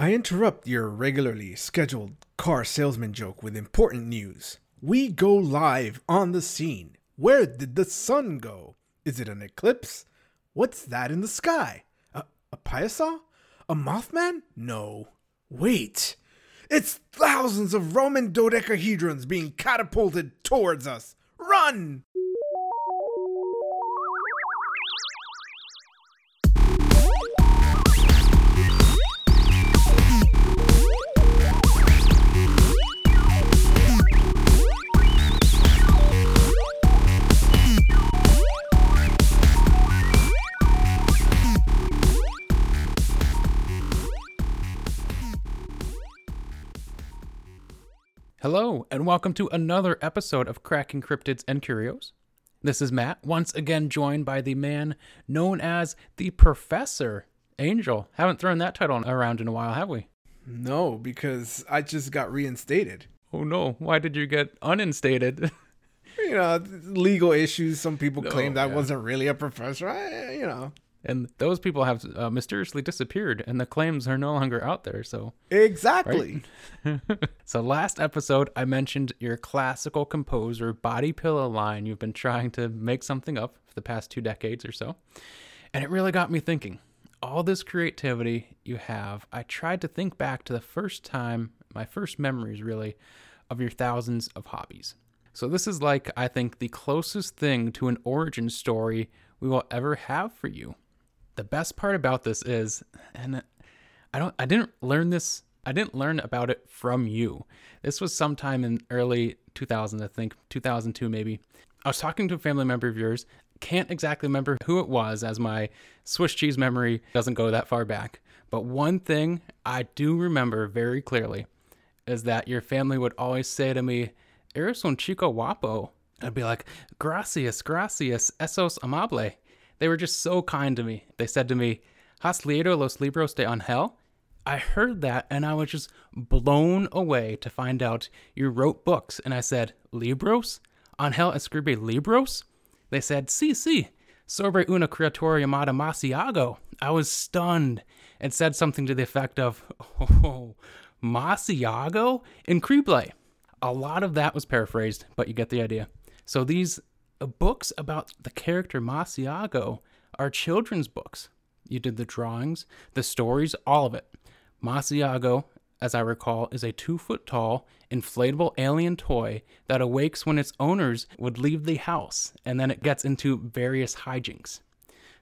I interrupt your regularly scheduled car salesman joke with important news. We go live on the scene. Where did the sun go? Is it an eclipse? What's that in the sky? A, a Piasa? A mothman? No. Wait. It's thousands of Roman dodecahedrons being catapulted towards us. Run! Hello, and welcome to another episode of Cracking Cryptids and Curios. This is Matt, once again joined by the man known as the Professor Angel. Haven't thrown that title around in a while, have we? No, because I just got reinstated. Oh no, why did you get uninstated? You know, legal issues. Some people claimed I yeah. wasn't really a professor. I, you know. And those people have uh, mysteriously disappeared, and the claims are no longer out there, so. Exactly. So last episode, I mentioned your classical composer body pillow line. You've been trying to make something up for the past two decades or so, and it really got me thinking. All this creativity you have, I tried to think back to the first time, my first memories really, of your thousands of hobbies. So this is like I think the closest thing to an origin story we will ever have for you. The best part about this is, and I don't I didn't learn this I didn't learn about it from you. This was sometime in early 2000, I think, 2002 maybe. I was talking to a family member of yours. Can't exactly remember who it was as my Swiss cheese memory doesn't go that far back. But one thing I do remember very clearly is that your family would always say to me, Eres un chico guapo. I'd be like, Gracias, gracias, esos amable. They were just so kind to me. They said to me, Has leído los libros de Angel? I heard that and I was just blown away to find out you wrote books. And I said, Libros? Angel escribe libros? They said, Sí, sí, sobre una criatura llamada Masiago. I was stunned and said something to the effect of, Oh, Masiago? Increíble. A lot of that was paraphrased, but you get the idea. So these Uh, books about the character Masiago are children's books. You did the drawings, the stories, all of it. Masiago, as I recall, is a two foot tall, inflatable alien toy that awakes when its owners would leave the house, and then it gets into various hijinks.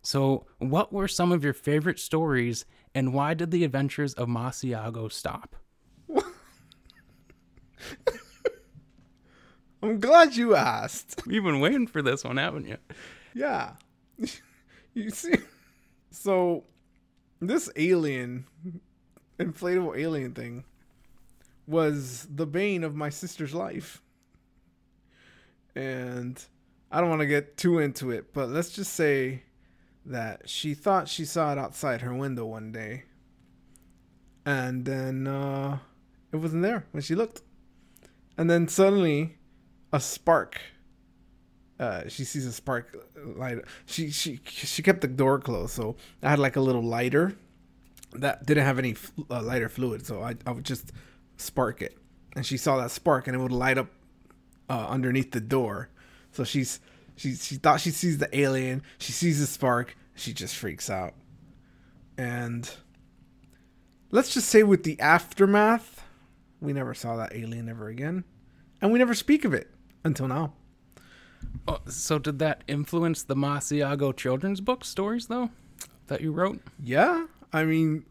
So, what were some of your favorite stories, and why did the adventures of Masiago stop? I'm glad you asked. You've been waiting for this one, haven't you? Yeah. you see, so this alien, inflatable alien thing, was the bane of my sister's life. And I don't want to get too into it, but let's just say that she thought she saw it outside her window one day. And then uh, it wasn't there when she looked. And then suddenly a spark uh, she sees a spark light. She she she kept the door closed, so I had like a little lighter that didn't have any uh, lighter fluid, so I I would just spark it, and she saw that spark, and it would light up uh, underneath the door. So she's she she thought she sees the alien. She sees the spark. She just freaks out, and let's just say with the aftermath, we never saw that alien ever again, and we never speak of it until now. Oh, so, did that influence the Masiago children's book stories, though, that you wrote? Yeah, I mean,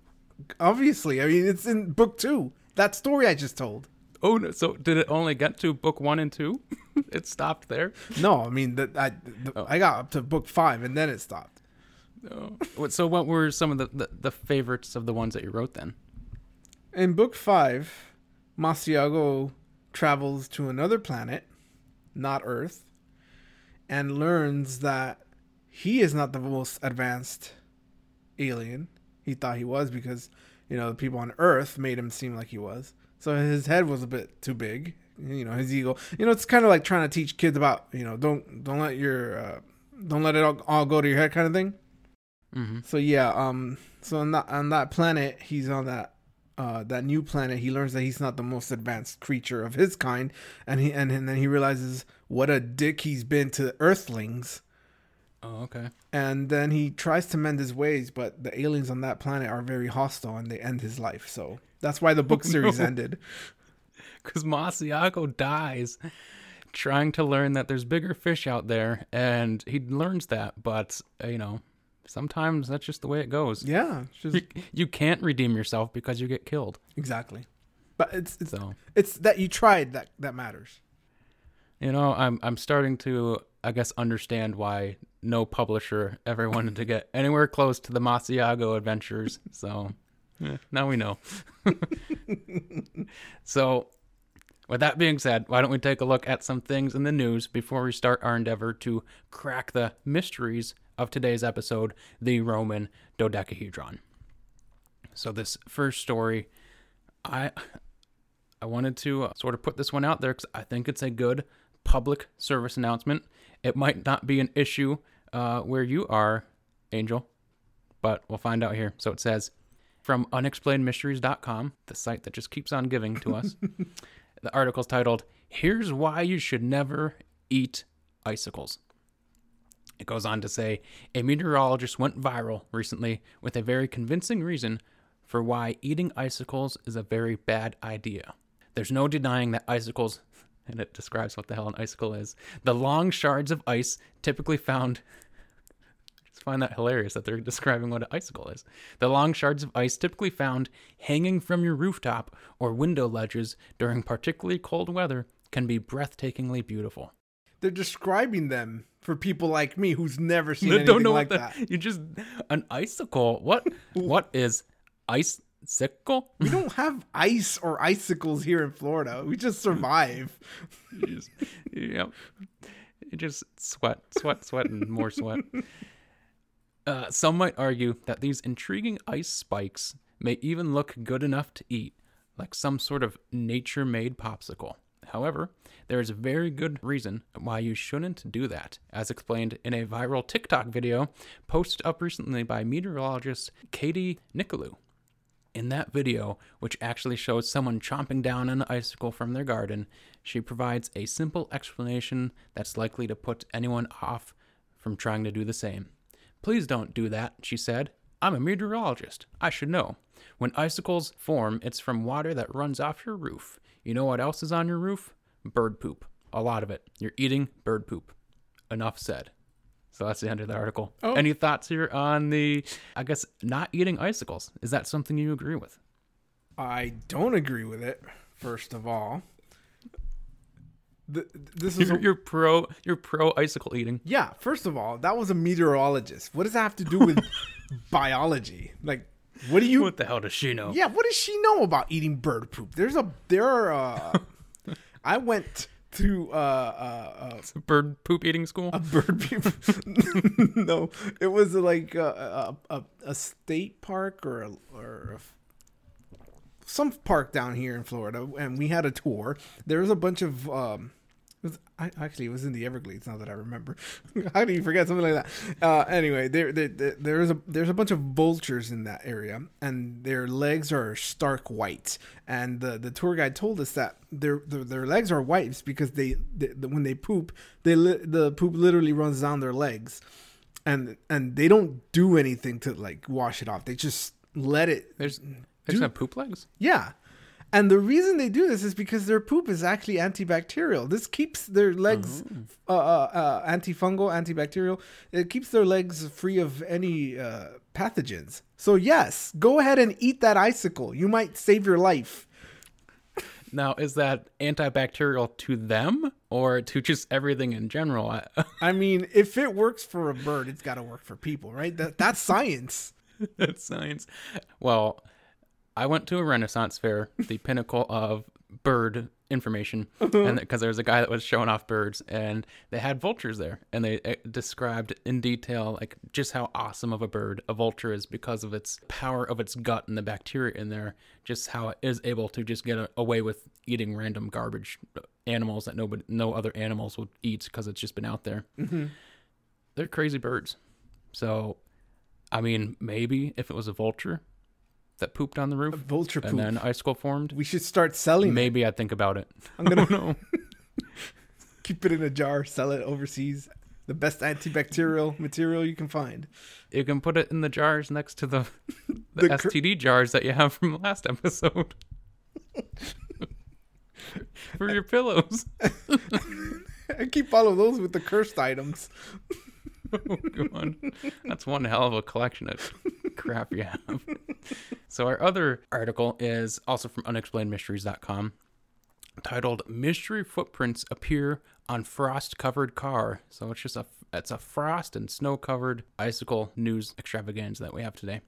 obviously, I mean it's in book two. That story I just told. Oh, no, so did it only get to book one and two? it stopped there. No, I mean that I the, oh. I got up to book five and then it stopped. Oh. So, what were some of the, the, the favorites of the ones that you wrote then? In book five, Masiago travels to another planet, not Earth, and learns that he is not the most advanced alien. He thought he was because you know the people on Earth made him seem like he was. So his head was a bit too big. You know his ego. You know it's kind of like trying to teach kids about you know don't don't let your uh, don't let it all, all go to your head kind of thing. Mm-hmm. So yeah, um, so on that on that planet, he's on that uh, that new planet, he learns that he's not the most advanced creature of his kind, and he and, and then he realizes what a dick he's been to Earthlings. Oh, okay. And then he tries to mend his ways, but the aliens on that planet are very hostile, and they end his life. So that's why the book Oh, series no. ended. Because Masiago dies trying to learn that there's bigger fish out there, and he learns that, but, you know, sometimes that's just the way it goes. Yeah, just, You, you can't redeem yourself because you get killed. exactly. But it's it's So, it's that you tried that that matters. you know, I'm I'm starting to I guess understand why no publisher ever wanted to get anywhere close to the Masiago adventures. So, now we know. so, with that being said, why don't we take a look at some things in the news before we start our endeavor to crack the mysteries of today's episode, the Roman dodecahedron. So this first story, I I wanted to uh, sort of put this one out there because I think it's a good public service announcement. It might not be an issue uh, where you are, Angel, but we'll find out here. So it says from unexplainedmysteries.com, the site that just keeps on giving to us. the article's titled, Here's Why You Should Never Eat Icicles. It goes on to say a meteorologist went viral recently with a very convincing reason for why eating icicles is a very bad idea. There's no denying that icicles, and it describes what the hell an icicle is. The long shards of ice typically found. I just find that hilarious that they're describing what an icicle is. The long shards of ice typically found hanging from your rooftop or window ledges during particularly cold weather can be breathtakingly beautiful. They're describing them for people like me who's never seen anything don't know like what the, that. you just an icicle. What what is icicle? We don't have ice or icicles here in Florida. We just survive. You just, yep. You just sweat, sweat, sweat, and more sweat. Uh, some might argue that these intriguing ice spikes may even look good enough to eat, like some sort of nature made popsicle. However, there is a very good reason why you shouldn't do that, as explained in a viral TikTok video posted up recently by meteorologist Katie Nickolaou. In that video, which actually shows someone chomping down an icicle from their garden, she provides a simple explanation that's likely to put anyone off from trying to do the same. Please don't do that, she said. I'm a meteorologist. I should know. When icicles form, it's from water that runs off your roof. You know what else is on your roof? Bird poop. A lot of it. You're eating bird poop. Enough said. So that's the end of the article. Oh. Any thoughts here on the, I guess, not eating icicles? Is that something you agree with? I don't agree with it. First of all, Th- this is You're, a, you're pro, you're pro icicle eating. yeah. First of all, that was a meteorologist. What does that have to do with biology? Like, what do you? What the hell does she know? Yeah, what does she know about eating bird poop? There's a there are. Uh, I went to uh, uh, uh, a bird poop eating school. a bird poop. no, it was like a, a, a, state park or a, or a, some park down here in Florida, and we had a tour. There was a bunch of. Um, was, I, actually, it was in the Everglades. Now that I remember, how do you forget something like that? Uh, anyway, there, there, there there's a there's a bunch of vultures in that area, and their legs are stark white. And the, the tour guide told us that their their, their legs are white because they, they when they poop, they li- the poop literally runs down their legs, and and they don't do anything to like wash it off. They just let it There's, there's no poop legs. yeah. And the reason they do this is because their poop is actually antibacterial. This keeps their legs uh, uh, uh, antifungal, antibacterial. It keeps their legs free of any uh, pathogens. So, yes, go ahead and eat that icicle. You might save your life. Now, is that antibacterial to them or to just everything in general? I, I mean, if it works for a bird, it's got to work for people, right? That, that's science. That's science. Well, I went to a Renaissance fair, the pinnacle of bird information, and because there was a guy that was showing off birds, and they had vultures there, and they uh, described in detail like just how awesome of a bird a vulture is because of its power of its gut and the bacteria in there, just how it is able to just get a, away with eating random garbage uh, animals that nobody, no other animals would eat because it's just been out there. They're crazy birds, so I mean, maybe if it was a vulture, that pooped on the roof Vulture poop. and then icicle formed, we should start selling. it. maybe I'd think about it. I'm gonna keep it in a jar, sell it overseas. The best antibacterial material you can find. You can put it in the jars next to the the, The STD jars that you have from the last episode. For your pillows. I keep all of those with the cursed items. Oh, God. That's one hell of a collection of crap you have. So, our other article is also from unexplainedmysteries.com titled Mystery Footprints Appear on Frost Covered Car. So, it's just a it's a frost and snow covered icicle news extravaganza that we have today.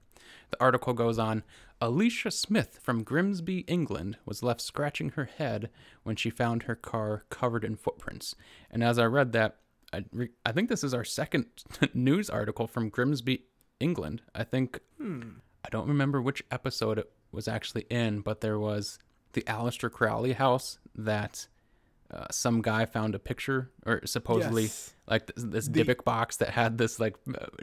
The article goes on Alicia Smith from Grimsby, England, was left scratching her head when she found her car covered in footprints. And as I read that, I, re- I think this is our second news article from Grimsby, England. I think, I don't remember which episode it was actually in, but there was the Aleister Crowley house that uh, some guy found a picture, or supposedly Yes. like this, this The- Dybbuk box that had this like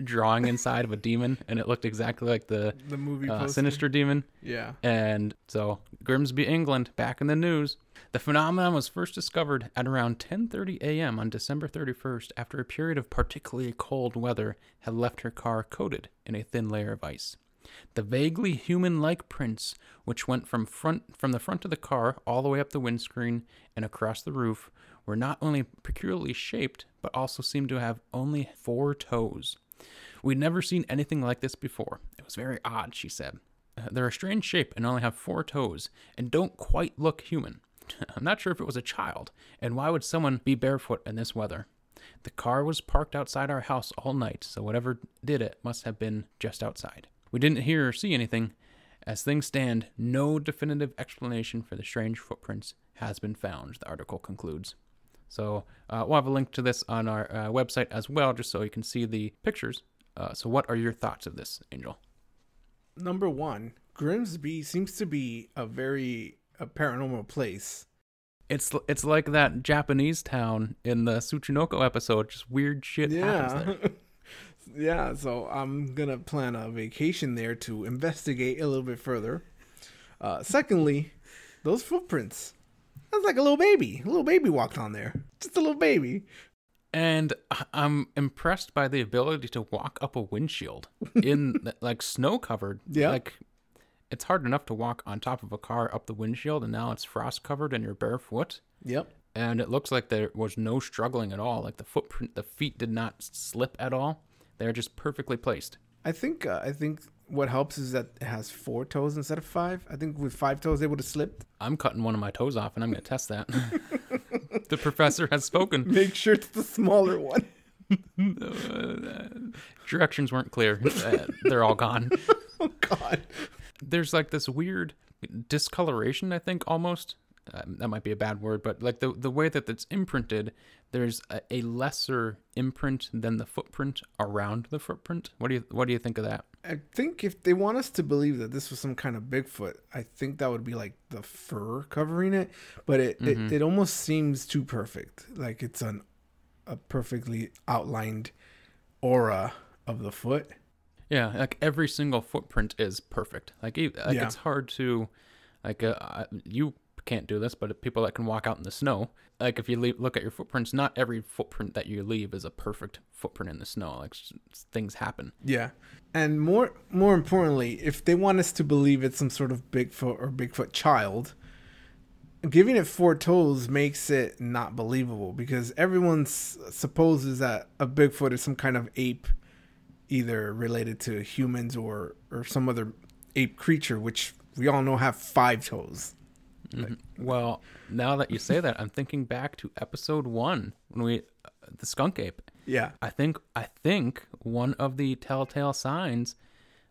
drawing inside of a demon, and it looked exactly like the The movie uh. Sinister Demon. Yeah. And so Grimsby, England, back in the news. The phenomenon was first discovered at around 10:30 a.m. on December 31st after a period of particularly cold weather had left her car coated in a thin layer of ice. The vaguely human-like prints, which went from front from the front of the car all the way up the windscreen and across the roof, were not only peculiarly shaped but also seemed to have only four toes. We'd never seen anything like this before. It was very odd, she said. Uh, They're a strange shape and only have four toes and don't quite look human. I'm not sure if it was a child, and why would someone be barefoot in this weather? The car was parked outside our house all night, so whatever did it must have been just outside. We didn't hear or see anything. As things stand, no definitive explanation for the strange footprints has been found, the article concludes. So uh, we'll have a link to this on our uh, website as well, just so you can see the pictures. Uh, so, what are your thoughts of this, Angel? Number one, Grimsby seems to be a very a paranormal place. It's it's like that Japanese town in the Tsuchinoko episode. Just weird shit happens there. Yeah. so I'm gonna plan a vacation there to investigate a little bit further. Uh, secondly, those footprints. That's like a little baby. A little baby walked on there. Just a little baby. And I'm impressed by the ability to walk up a windshield in like snow covered. Yeah. Like it's hard enough to walk on top of a car up the windshield, and now it's frost covered and you're barefoot. Yep. And it looks like there was no struggling at all. Like the footprint, the feet did not slip at all. They're just perfectly placed. I think uh, I think what helps is that it has four toes instead of five. I think with five toes they would have slipped. I'm cutting one of my toes off, and I'm going to test that. the professor has spoken. Make sure it's the smaller one. Directions weren't clear. Uh, they're all gone. Oh God. There's like this weird discoloration, I think, almost. Um, that might be a bad word, but like the the way that it's imprinted, there's a, a lesser imprint than the footprint around the footprint. What do you what do you think of that? I think if they want us to believe that this was some kind of Bigfoot, I think that would be like the fur covering it. But it, it, it almost seems too perfect. Like it's an a perfectly outlined aura of the foot. Yeah, like every single footprint is perfect. Like, like Yeah. it's hard to, like, uh, you can't do this, but people that can walk out in the snow, like if you leave, look at your footprints, not every footprint that you leave is a perfect footprint in the snow. Like things happen. Yeah. And more more importantly, if they want us to believe it's some sort of Bigfoot or Bigfoot child, giving it four toes makes it not believable because everyone supposes that a Bigfoot is some kind of ape, either related to humans or or some other ape creature, which we all know have five toes. Well, now that you say that, I'm thinking back to episode one when we, uh, the skunk ape. Yeah. I think I think one of the telltale signs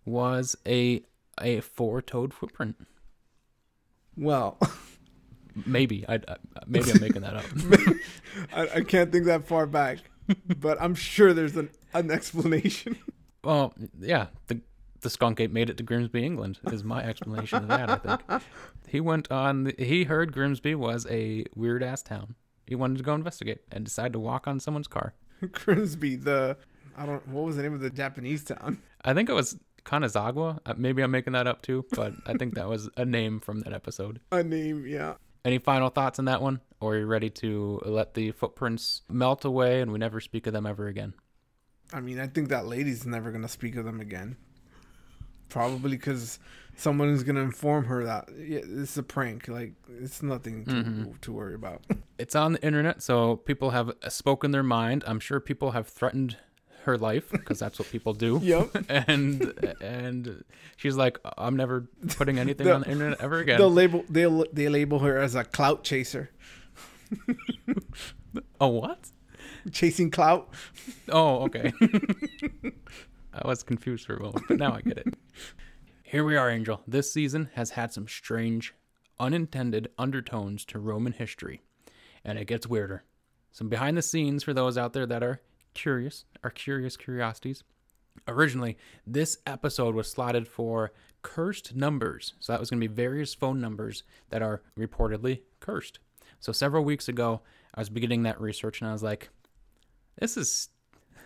was a a four toed footprint. Well, Maybe I, I maybe I'm making that up. I, I can't think that far back, but I'm sure there's an, an explanation. Well, yeah, the the skunk ape made it to Grimsby, England. Is my explanation of that. I think he went on. The, he heard Grimsby was a weird ass town. He wanted to go investigate and decided to walk on someone's car. Grimsby, the I don't what was the name of the Japanese town? I think it was Kanazagwa. Uh, maybe I'm making that up too, but I think that was a name from that episode. A name, yeah. Any final thoughts on that one? Or are you ready to let the footprints melt away and we never speak of them ever again? I mean, I think that lady's never gonna speak of them again. Probably because someone is gonna inform her that yeah, is a prank. Like it's nothing to Mhm. to worry about. It's on the internet, so people have spoken their mind. I'm sure people have threatened her life because that's what people do. yep. and and she's like, I'm never putting anything The- on the internet ever again. They'll label they'll they label her as a clout chaser, a what? chasing clout. Oh, okay. I was confused for a moment, but now I get it. Here we are, Angel. This season has had some strange, unintended undertones to Roman history, and it gets weirder. Some behind the scenes for those out there that are curious, are curious curiosities. Originally, this episode was slotted for cursed numbers. So that was going to be various phone numbers that are reportedly cursed. So several weeks ago, I was beginning that research and I was like, this is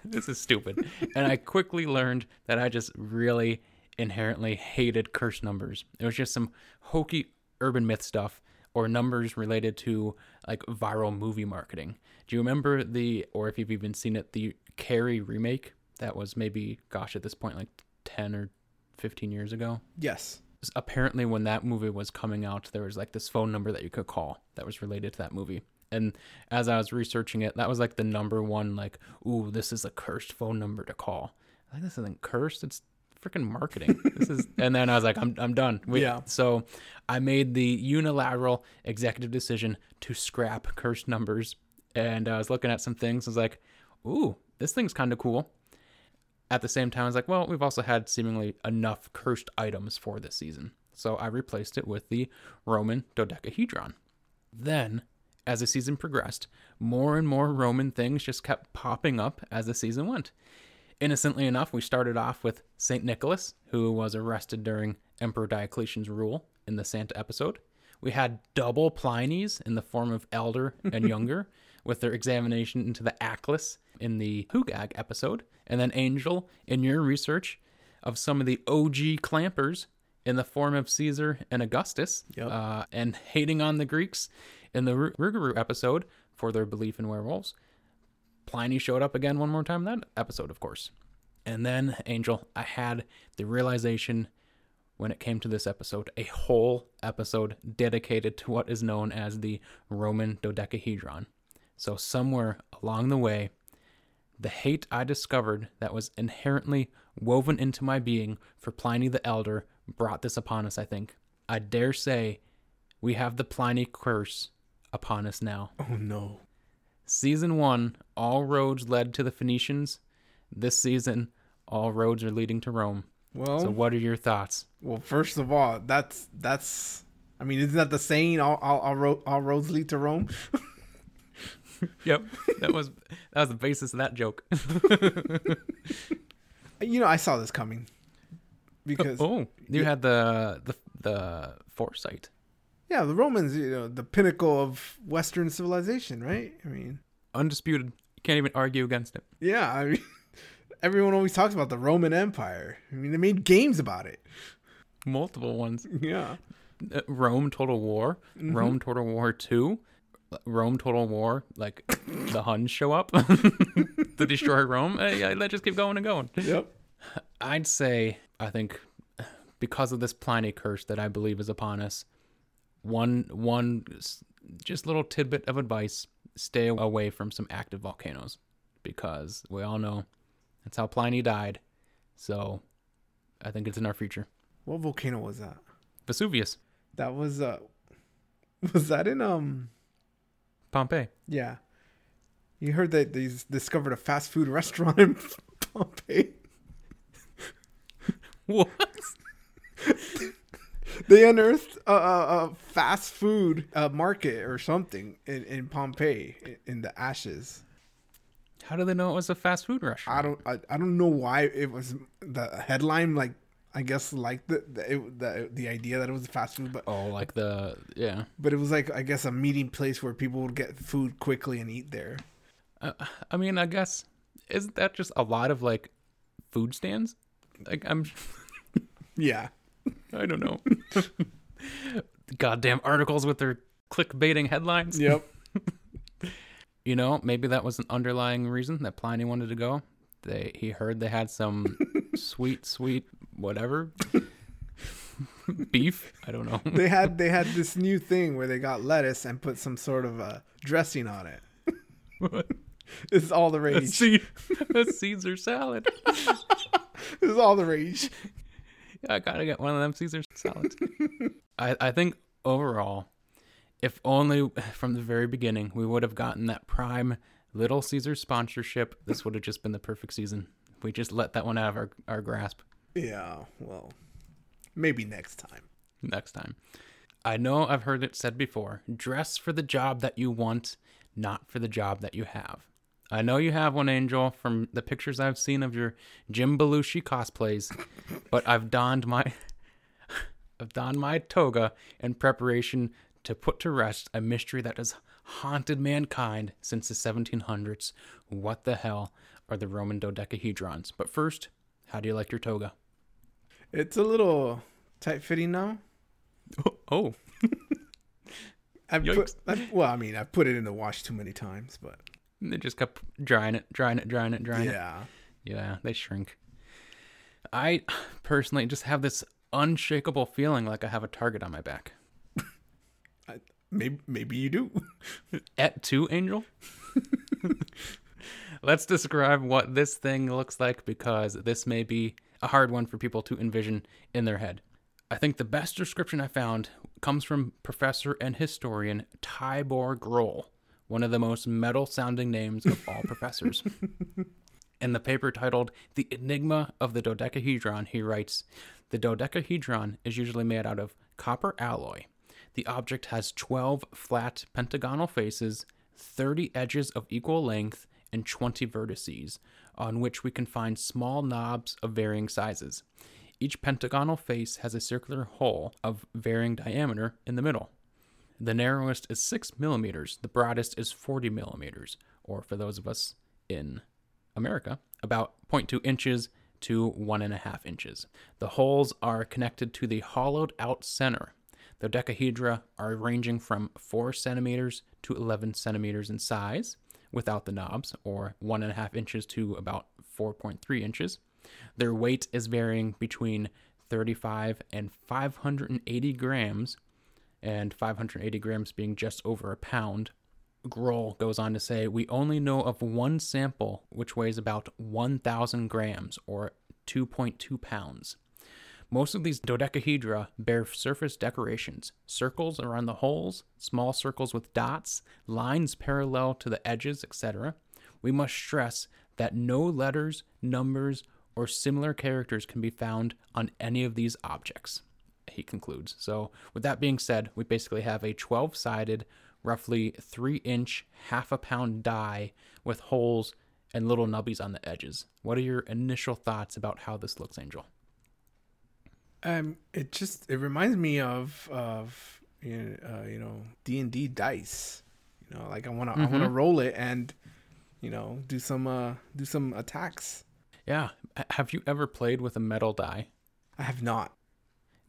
this is stupid. and I quickly learned that I just really inherently hated curse numbers. It was just some hokey urban myth stuff or numbers related to like viral movie marketing. Do you remember the or if you've even seen it the Carrie remake that was maybe gosh at this point like 10 or 15 years ago? Yes. apparently when that movie was coming out there was like this phone number that you could call that was related to that movie and as i was researching it that was like the number one like ooh this is a cursed phone number to call. Like this isn't cursed. It's freaking marketing. This is and then i was like i'm, I'm done. We- Yeah. so i made the unilateral executive decision to scrap cursed numbers. And i was looking at some things. I was like ooh this thing's kind of cool. At the same time, I was like, well, we've also had seemingly enough cursed items for this season. So I replaced it with the Roman dodecahedron. Then, as the season progressed, more and more Roman things just kept popping up as the season went. Innocently enough, we started off with St. Nicholas, who was arrested during Emperor Diocletian's rule in the Santa episode. We had double Pliny's in the form of elder and younger, with their examination into the Achlis in the Hugag episode. And then Angel, in your research of some of the OG clampers in the form of Caesar and Augustus, Yep. uh, and hating on the Greeks in the Ru- Rougarou episode for their belief in werewolves. Pliny showed up again one more time that episode, of course. And then, Angel, I had the realization when it came to this episode, a whole episode dedicated to what is known as the Roman dodecahedron. So, somewhere along the way, the hate I discovered that was inherently woven into my being for Pliny the Elder brought this upon us, I think. I dare say we have the Pliny curse upon us now. Oh no. Season one, all roads led to the Phoenicians. This season, all roads are leading to Rome. Well, So, what are your thoughts? well, first of all, that's that's. I mean, isn't that the saying? All all all, ro- all roads lead to Rome. Yep, that was that was the basis of that joke. You know, I saw this coming oh, because oh, you had the the the foresight. Yeah, the Romans, you know, the pinnacle of Western civilization, right? I mean, Undisputed. You can't even argue against it. yeah, I mean, everyone always talks about the Roman Empire. I mean, they made games about it. Multiple ones. Yeah, Uh, Rome Total War, Rome Total War 2, Rome Total War, like the Huns show up to destroy Rome. Uh, yeah, let's just keep going and going. yep. I'd say, I think, because of this Pliny curse that I believe is upon us, one one just little tidbit of advice: stay away from some active volcanoes, because we all know that's how Pliny died. So, I think it's in our future. What volcano was that? Vesuvius, That was uh, was that in um? Pompeii. Yeah, you heard that they discovered a fast food restaurant in Pompeii. What? They unearthed a, a, a fast food uh, market or something in, in Pompeii in, in the ashes. How do they know it was a fast food restaurant? I don't I, I don't know why it was the headline like I guess like the the, it, the the idea that it was a fast food, but Oh, like the yeah. but it was like I guess a meeting place where people would get food quickly and eat there. Uh, I mean, I guess isn't that just a lot of like food stands? Like I'm Yeah. I don't know. Goddamn articles with their clickbaiting headlines. Yep. You know, maybe that was an underlying reason that Pliny wanted to go. They he heard they had some sweet, sweet whatever beef. I don't know. they had they had this new thing where they got lettuce and put some sort of a dressing on it. This is all the rage. seed, a Caesar salad. This is all the rage. I gotta get one of them Caesar salads. I, I think overall, if only from the very beginning we would have gotten that prime Little Caesar sponsorship, this would have just been the perfect season. We just let that one out of our, our grasp Yeah. Well, maybe next time. next time. I know I've heard it said before dress for the job that you want, not for the job that you have. I know you have one, Angel, from the pictures I've seen of your Jim Belushi cosplays, but I've donned my I've donned my toga in preparation to put to rest a mystery that has haunted mankind since the 1700s. What the hell are the Roman dodecahedrons? But first, how do you like your toga? It's a little tight fitting now. Oh, I put. I, well, I mean, I've put it in the wash too many times, but they just kept drying it, drying it, drying it, drying it. yeah. Yeah, they shrink. I personally just have this unshakable feeling like I have a target on my back. Maybe maybe you do. At two, Angel? Let's describe what this thing looks like because this may be a hard one for people to envision in their head. I think the best description I found comes from professor and historian Tibor Grüll, one of the most metal sounding names of all professors. In the paper titled The Enigma of the Dodecahedron, he writes The dodecahedron is usually made out of copper alloy. The object has 12 flat pentagonal faces, 30 edges of equal length, and 20 vertices, on which we can find small knobs of varying sizes. Each pentagonal face has a circular hole of varying diameter in the middle. The narrowest is 6 millimeters, the broadest is 40 millimeters, or for those of us in America, about 0.2 inches to 1.5 inches. The holes are connected to the hollowed out center. The dodecahedra are ranging from 4 centimeters to 11 centimeters in size without the knobs, or 1.5 inches to about 4.3 inches. Their weight is varying between 35 and 580 grams, and 580 grams being just over a pound. Grüll goes on to say, We only know of one sample which weighs about 1,000 grams or 2.2 pounds. Most of these dodecahedra bear surface decorations, circles around the holes, small circles with dots, lines parallel to the edges, etc. We must stress that no letters, numbers, or similar characters can be found on any of these objects, he concludes. So, with that being said, we basically have a 12 sided, roughly 3 inch, half a pound die with holes and little nubbies on the edges. What are your initial thoughts about how this looks, Angel? Um, it just it reminds me of of you know, uh, you know D and D dice. You know, like I wanna I wanna roll it and you know do some uh do some attacks. Yeah. Have you ever played with a metal die? I have not.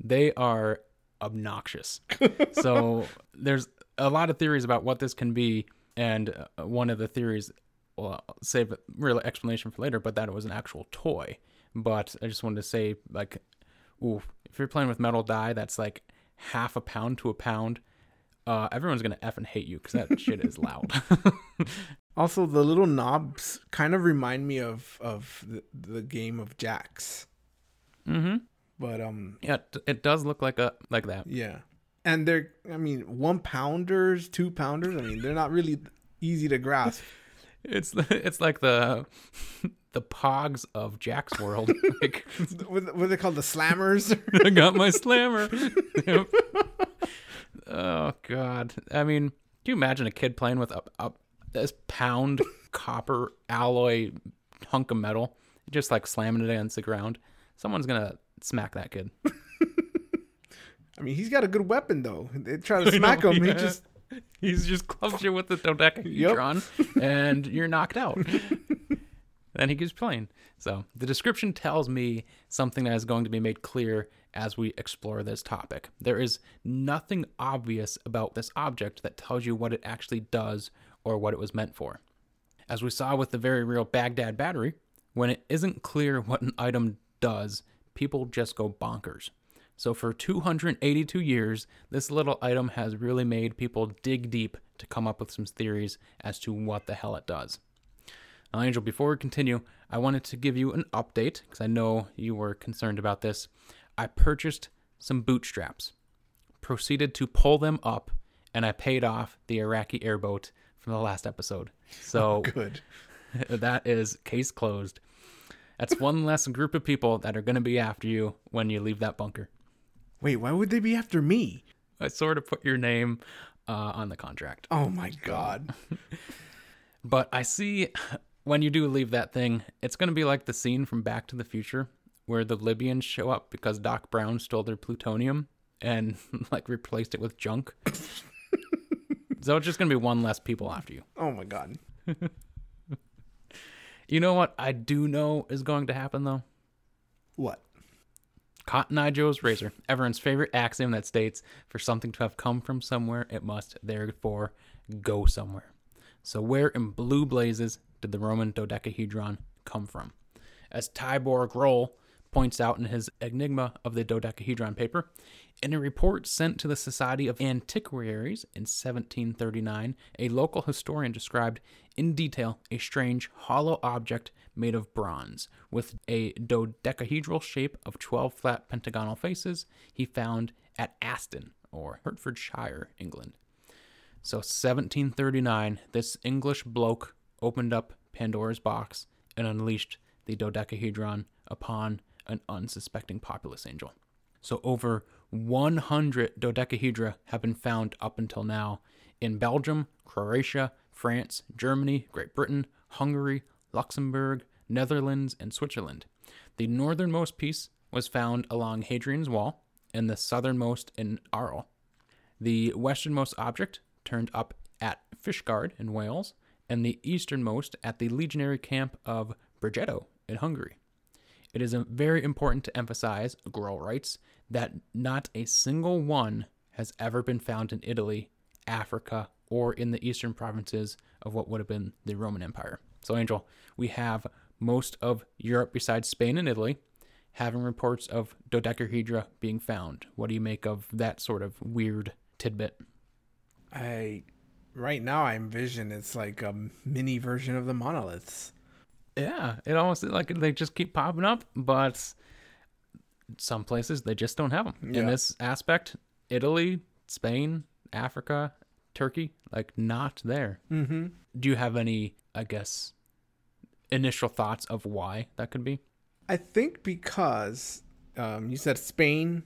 They are obnoxious. so there's a lot of theories about what this can be, and uh, one of the theories, well, I'll save a real explanation for later, but that it was an actual toy. But I just wanted to say, like, ooh, if you're playing with metal die, that's like half a pound to a pound. Uh, everyone's gonna effing hate you because that shit is loud. Also, the little knobs kind of remind me of of the, the game of jacks. mm-hmm. But um, Yeah, it, it does look like a like that. yeah, and they're I mean one pounders, two pounders. I mean they're not really easy to grasp. It's it's like the the pogs of Jack's world. like, what, what are they called? The slammers. I got my slammer. Oh God! I mean, can you imagine a kid playing with a, a this pound copper alloy hunk of metal, just like slamming it against the ground? Someone's gonna smack that kid. I mean, he's got a good weapon though. They try to smack know, him. He just He's just clubs you with the dodecahedron, and you're knocked out. then he keeps playing. So the description tells me something that is going to be made clear as we explore this topic. There is nothing obvious about this object that tells you what it actually does or what it was meant for. As we saw with the very real Baghdad battery, when it isn't clear what an item does, people just go bonkers. So for 282 years, this little item has really made people dig deep to come up with some theories as to what the hell it does. Now, Angel, before we continue, I wanted to give you an update because I know you were concerned about this. I purchased some bootstraps, proceeded to pull them up, and I paid off the Iraqi airboat from the last episode. Oh, so Oh, good. that is case closed. That's one less group of people that are going to be after you when you leave that bunker. Wait, why would they be after me? I sort of put your name uh, on the contract. Oh my god. But I see when you do leave that thing, it's going to be like the scene from Back to the Future where the Libyans show up because Doc Brown stole their plutonium and like replaced it with junk. so it's just going to be one less people after you. Oh my god. You know what I do know is going to happen though? What? Cotton Eye Joe's razor, everyone's favorite axiom that states for something to have come from somewhere, it must therefore go somewhere. So, where in blue blazes did the Roman dodecahedron come from? As Tibor Grüll points out in his Enigma of the Dodecahedron paper, in a report sent to the Society of Antiquaries in 1739, a local historian described in detail a strange hollow object made of bronze with a dodecahedral shape of 12 flat pentagonal faces he found at Aston or Hertfordshire, England. So 1739, this English bloke opened up Pandora's box and unleashed the dodecahedron upon an unsuspecting populace angel. So over 100 dodecahedra have been found up until now in Belgium, Croatia, France, Germany, Great Britain, Hungary, Luxembourg, Netherlands, and Switzerland. The northernmost piece was found along Hadrian's Wall, and the southernmost in Arles. The westernmost object turned up at Fishguard in Wales, and the easternmost at the legionary camp of Brigetio in Hungary. It is very important to emphasize, Grüll writes, that not a single one has ever been found in Italy, Africa, or in the eastern provinces of what would have been the Roman Empire. So, Angel, we have most of Europe besides Spain and Italy having reports of dodecahedra being found. What do you make of that sort of weird tidbit? I right now I envision it's like a mini version of the monoliths. Yeah, it almost like they just keep popping up, but some places they just don't have them. In this aspect, Italy, Spain, Africa, Turkey, like not there. Mm-hmm. Do you have any, I guess, initial thoughts of why that could be? I think because um, you said Spain,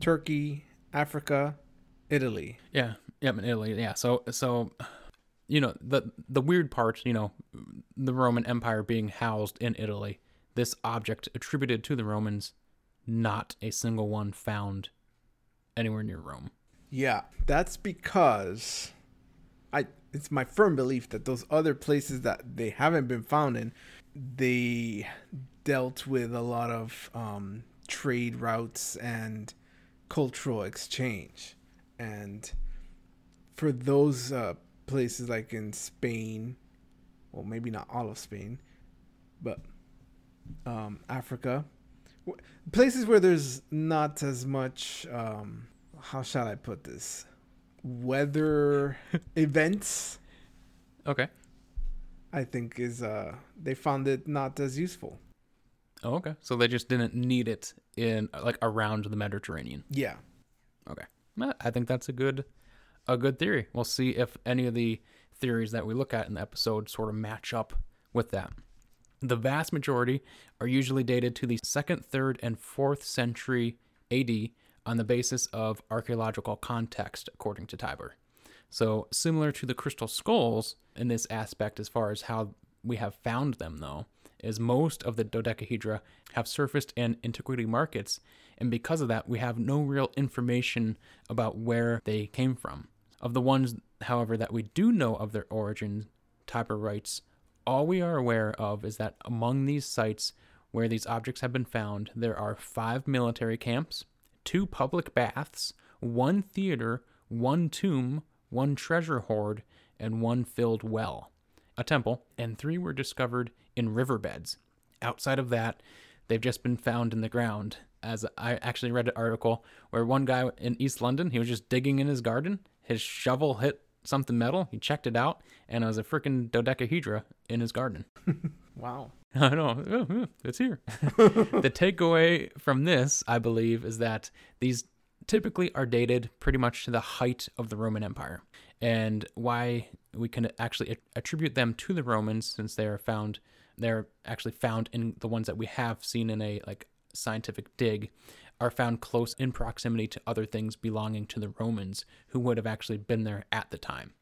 Turkey, Africa, Italy. Yeah, yeah, in Italy. Yeah, so so, you know the the weird part, you know, the Roman Empire being housed in Italy. This object attributed to the Romans, not a single one found anywhere near Rome. Yeah, that's because I it's my firm belief that those other places that they haven't been found in, they dealt with a lot of um, trade routes and cultural exchange, and for those uh, places like in Spain, well, maybe not all of Spain, but um, Africa, places where there's not as much. Um, how shall I put this? Weather events, Okay. I think, is uh they found it not as useful. Oh, okay. So they just didn't need it in like around the Mediterranean. Yeah. Okay. I think that's a good a good theory. We'll see if any of the theories that we look at in the episode sort of match up with that. The vast majority are usually dated to the 2nd, 3rd, and 4th century AD on the basis of archaeological context, according to Tibor. So, similar to the crystal skulls in this aspect, as far as how we have found them, though, is most of the dodecahedra have surfaced in antiquity markets, and because of that, we have no real information about where they came from. Of the ones, however, that we do know of their origin, Tibor writes, all we are aware of is that among these sites where these objects have been found, there are five military camps, two public baths, one theater, one tomb, one treasure hoard, and one filled well, a temple, and three were discovered in riverbeds. Outside of that, they've just been found in the ground. As I actually read an article where one guy in East London, he was just digging in his garden, his shovel hit something metal, he checked it out, and it was a freaking dodecahedra in his garden. Wow. I know. It's here. the takeaway from this, I believe, is that these typically are dated pretty much to the height of the Roman Empire. And why we can actually attribute them to the Romans since they are found they're actually found in the ones that we have seen in a like scientific dig are found close in proximity to other things belonging to the Romans who would have actually been there at the time.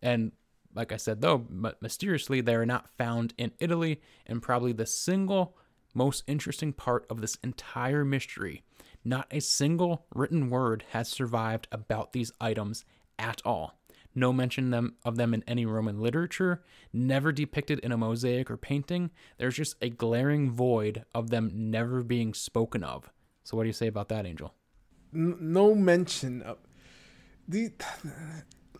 And like I said, though, mysteriously, they are not found in Italy, and probably the single most interesting part of this entire mystery. Not a single written word has survived about these items at all. No mention them of them in any Roman literature, never depicted in a mosaic or painting. There's just a glaring void of them never being spoken of. So what do you say about that, Angel? N- no mention of the.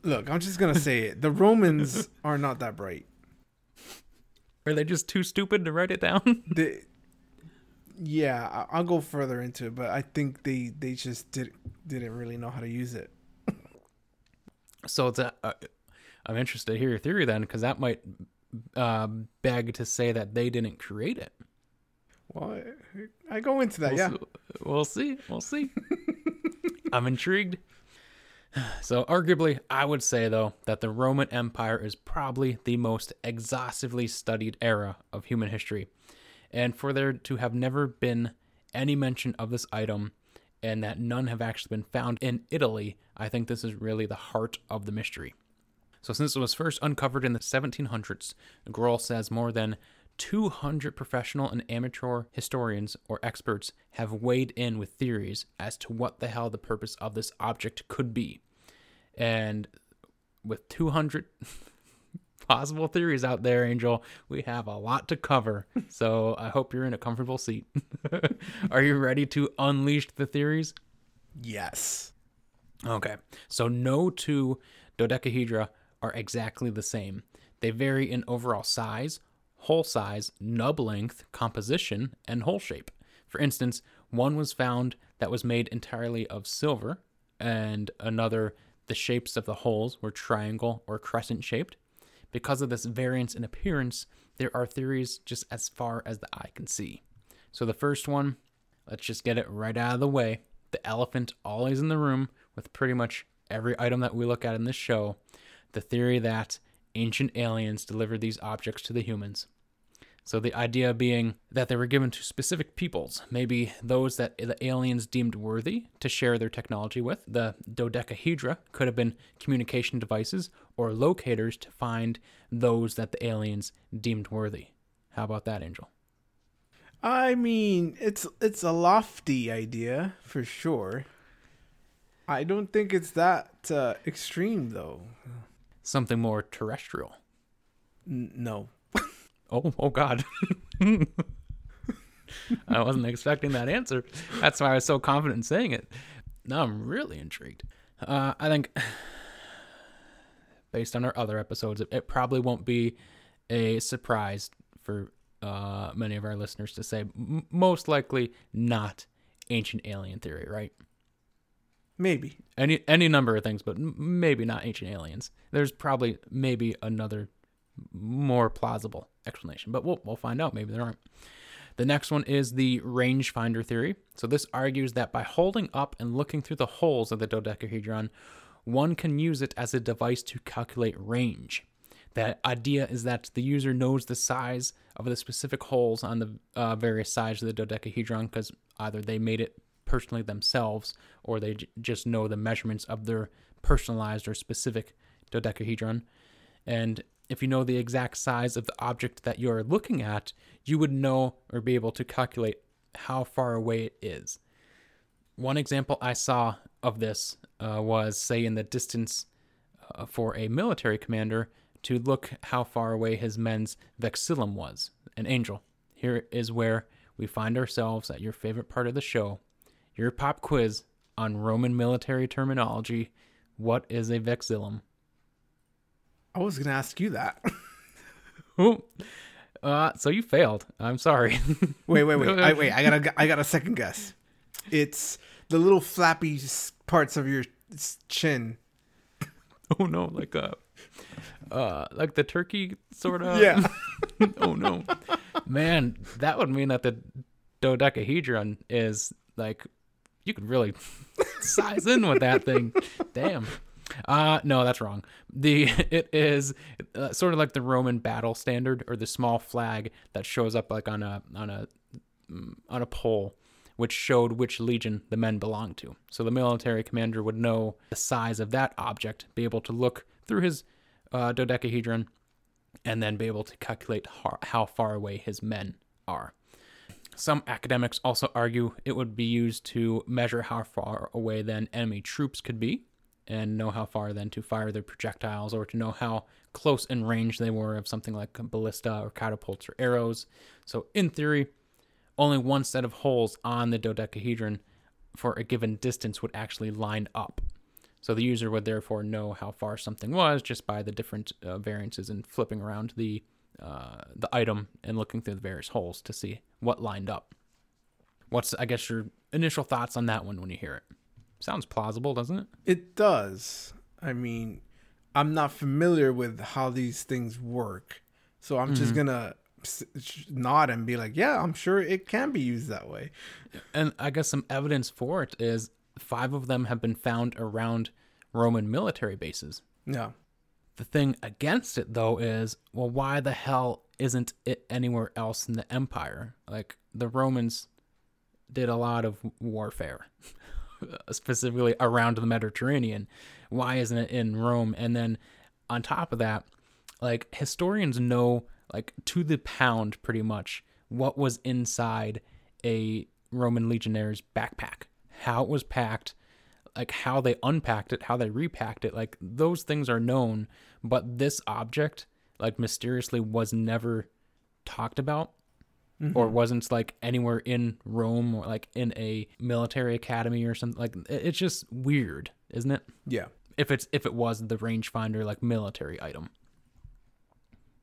Look, I'm just gonna say it. The Romans are not that bright. Are they just too stupid to write it down? They, yeah, I- I'll go further into it, but I think they they just did didn't really know how to use it. So it's a, uh, I'm interested to hear your theory then, because that might uh, beg to say that they didn't create it. Well, I, go into that. We'll, yeah, see, we'll see. We'll see. I'm intrigued. So, arguably, I would say, though, that the Roman Empire is probably the most exhaustively studied era of human history. And for there to have never been any mention of this item and that none have actually been found in Italy, I think this is really the heart of the mystery. So, since it was first uncovered in the 1700s, Grüll says more than 200 professional and amateur historians or experts have weighed in with theories as to what the hell the purpose of this object could be. And with 200 possible theories out there, Angel, we have a lot to cover. So, I hope you're in a comfortable seat. Are you ready to unleash the theories? yes. Okay. So no two dodecahedra are exactly the same. They vary in overall size, hole size, nub length, composition, and hole shape. For instance, one was found that was made entirely of silver, and another, the shapes of the holes were triangle or crescent shaped. Because of this variance in appearance, there are theories just as far as the eye can see. So the first one, let's just get it right out of the way. The elephant always in the room with pretty much every item that we look at in this show. The theory that ancient aliens delivered these objects to the humans. So the idea being that they were given to specific peoples, maybe those that the aliens deemed worthy to share their technology with. The dodecahedra could have been communication devices or locators to find those that the aliens deemed worthy. How about that, Angel? I mean, it's it's a lofty idea for sure. I don't think it's that uh, extreme though. Something more terrestrial. N- no. Oh, oh God. I wasn't expecting that answer. That's why I was so confident in saying it. Now I'm really intrigued. Uh, I think, based on our other episodes, it, it probably won't be a surprise for uh, many of our listeners to say m- most likely not ancient alien theory, right? Maybe. Any any number of things, but maybe not ancient aliens. There's probably maybe another more plausible explanation, but we'll we'll find out. Maybe there aren't. The next one is the rangefinder theory. So this argues that by holding up and looking through the holes of the dodecahedron, one can use it as a device to calculate range. The idea is that the user knows the size of the specific holes on the uh, various sides of the dodecahedron because either they made it personally themselves or they j- just know the measurements of their personalized or specific dodecahedron. And if you know the exact size of the object that you're looking at, you would know or be able to calculate how far away it is. One example I saw of this uh, was, say, in the distance uh, for a military commander to look how far away his men's vexillum was. An angel. Here is where we find ourselves at your favorite part of the show, your pop quiz on Roman military terminology. What is a vexillum? I was gonna ask you that. Uh, so you failed. I'm sorry. wait, wait, wait. I, wait, I got a, I got a second guess. It's the little flappy parts of your chin. oh no, like uh, uh, like the turkey sort of. Yeah. oh no, man, that would mean that the dodecahedron is like you could really size in with that thing. Damn. Uh no, that's wrong. The it is uh, sort of like the Roman battle standard or the small flag that shows up like on a on a mm, on a pole which showed which legion the men belonged to. So the military commander would know the size of that object, be able to look through his uh, dodecahedron and then be able to calculate how, how far away his men are. Some academics also argue it would be used to measure how far away then enemy troops could be and know how far then to fire their projectiles or to know how close in range they were of something like a ballista or catapults or arrows. So, in theory, only one set of holes on the dodecahedron for a given distance would actually line up. So the user would therefore know how far something was just by the different uh, variances and flipping around the uh, the item and looking through the various holes to see what lined up. What's I guess your initial thoughts on that one when you hear it? Sounds plausible, doesn't it? It does. I mean, I'm not familiar with how these things work, so I'm just gonna nod and be like, "Yeah, I'm sure it can be used that way." And I guess some evidence for it is five of them have been found around Roman military bases. Yeah. The thing against it, though, is well, why the hell isn't it anywhere else in the empire? Like the Romans did a lot of warfare, specifically around the Mediterranean. Why isn't it in Rome? And then on top of that, like historians know, like to the pound, pretty much what was inside a Roman legionnaire's backpack, how it was packed, like how they unpacked it, how they repacked it, like those things are known, but this object like mysteriously was never talked about or mm-hmm. wasn't like anywhere in Rome or like in a military academy or something like it's just weird, isn't it? Yeah. If it's if it was the rangefinder like military item.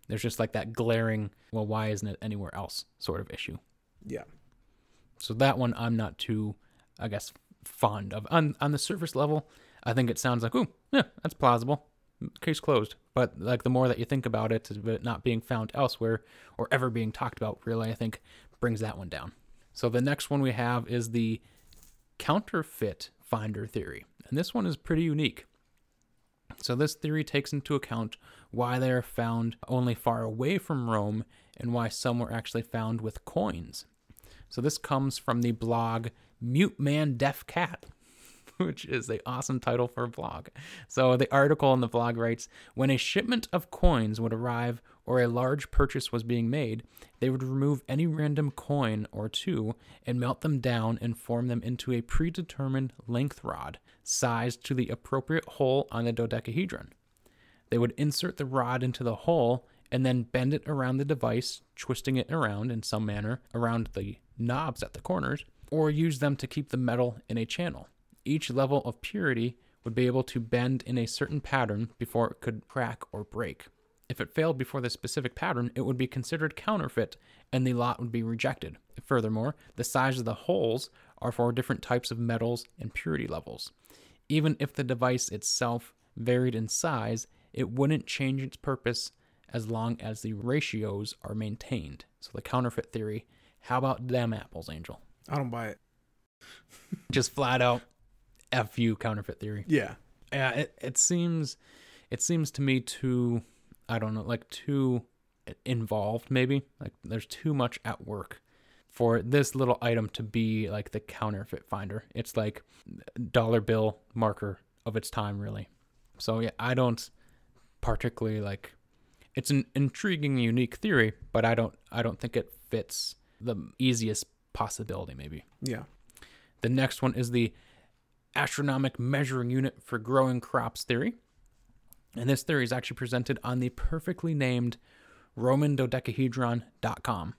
There's just like that glaring, well why isn't it anywhere else sort of issue. Yeah. So that one I'm not too, I guess, fond of. On on the surface level, I think it sounds like, oh, yeah, that's plausible. Case closed. But like the more that you think about it, it not being found elsewhere or ever being talked about, really, I think brings that one down. So the next one we have is the counterfeit finder theory, and this one is pretty unique. So this theory takes into account why they are found only far away from Rome and why some were actually found with coins. So this comes from the blog Mute Man Deaf Cat, which is a awesome title for a blog. So the article in the blog writes, when a shipment of coins would arrive or a large purchase was being made, they would remove any random coin or two and melt them down and form them into a predetermined length rod sized to the appropriate hole on the dodecahedron. They would insert the rod into the hole and then bend it around the device, twisting it around in some manner around the knobs at the corners, or use them to keep the metal in a channel. Each level of purity would be able to bend in a certain pattern before it could crack or break. If it failed before the specific pattern, it would be considered counterfeit and the lot would be rejected. Furthermore, the size of the holes are for different types of metals and purity levels. Even if the device itself varied in size, it wouldn't change its purpose as long as the ratios are maintained. So the counterfeit theory, how about them apples, Angel? I don't buy it. Just flat out F you counterfeit theory. Yeah. Yeah, it, it seems it seems to me too I don't know, like too involved maybe. Like there's too much at work for this little item to be like the counterfeit finder. It's like dollar bill marker of its time really. So yeah, I don't particularly like it's an intriguing unique theory, but I don't I don't think it fits the easiest possibility maybe. Yeah. The next one is the astronomic measuring unit for growing crops theory. And this theory is actually presented on the perfectly named RomanDodecahedron.com.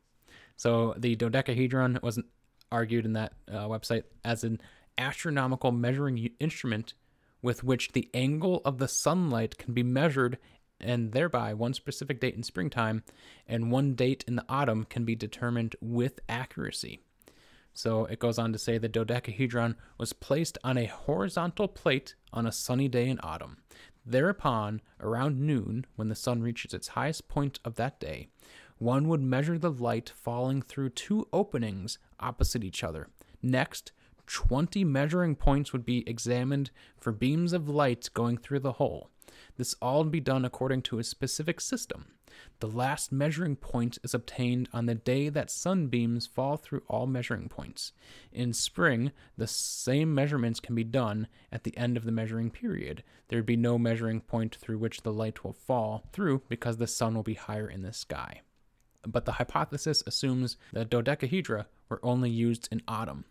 So the dodecahedron wasn't argued in that uh, website as an astronomical measuring instrument with which the angle of the sunlight can be measured and thereby one specific date in springtime and one date in the autumn can be determined with accuracy. So it goes on to say the dodecahedron was placed on a horizontal plate on a sunny day in autumn. Thereupon, around noon, when the sun reaches its highest point of that day, one would measure the light falling through two openings opposite each other. Next, 20 measuring points would be examined for beams of light going through the hole. This all be done according to a specific system. The last measuring point is obtained on the day that sunbeams fall through all measuring points. In spring, the same measurements can be done at the end of the measuring period. There would be no measuring point through which the light will fall through because the sun will be higher in the sky. But the hypothesis assumes that dodecahedra were only used in autumn.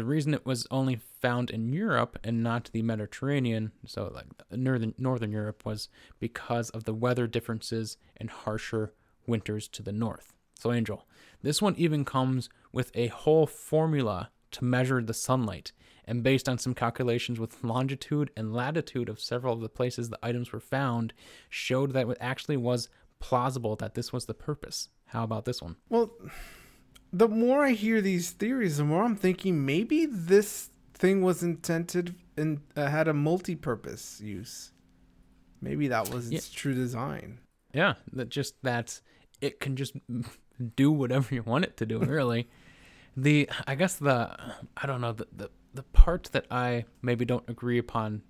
The reason it was only found in Europe and not the Mediterranean, so like northern northern Europe, was because of the weather differences and harsher winters to the north. So Angel, this one even comes with a whole formula to measure the sunlight, and based on some calculations with longitude and latitude of several of the places the items were found, showed that it actually was plausible that this was the purpose. How about this one? Well, the more I hear these theories, the more I'm thinking maybe this thing was intended and uh, had a multi-purpose use. Maybe that was its yeah. true design. Yeah, that just that it can just do whatever you want it to do. Really, the I guess the I don't know the the the part that I maybe don't agree upon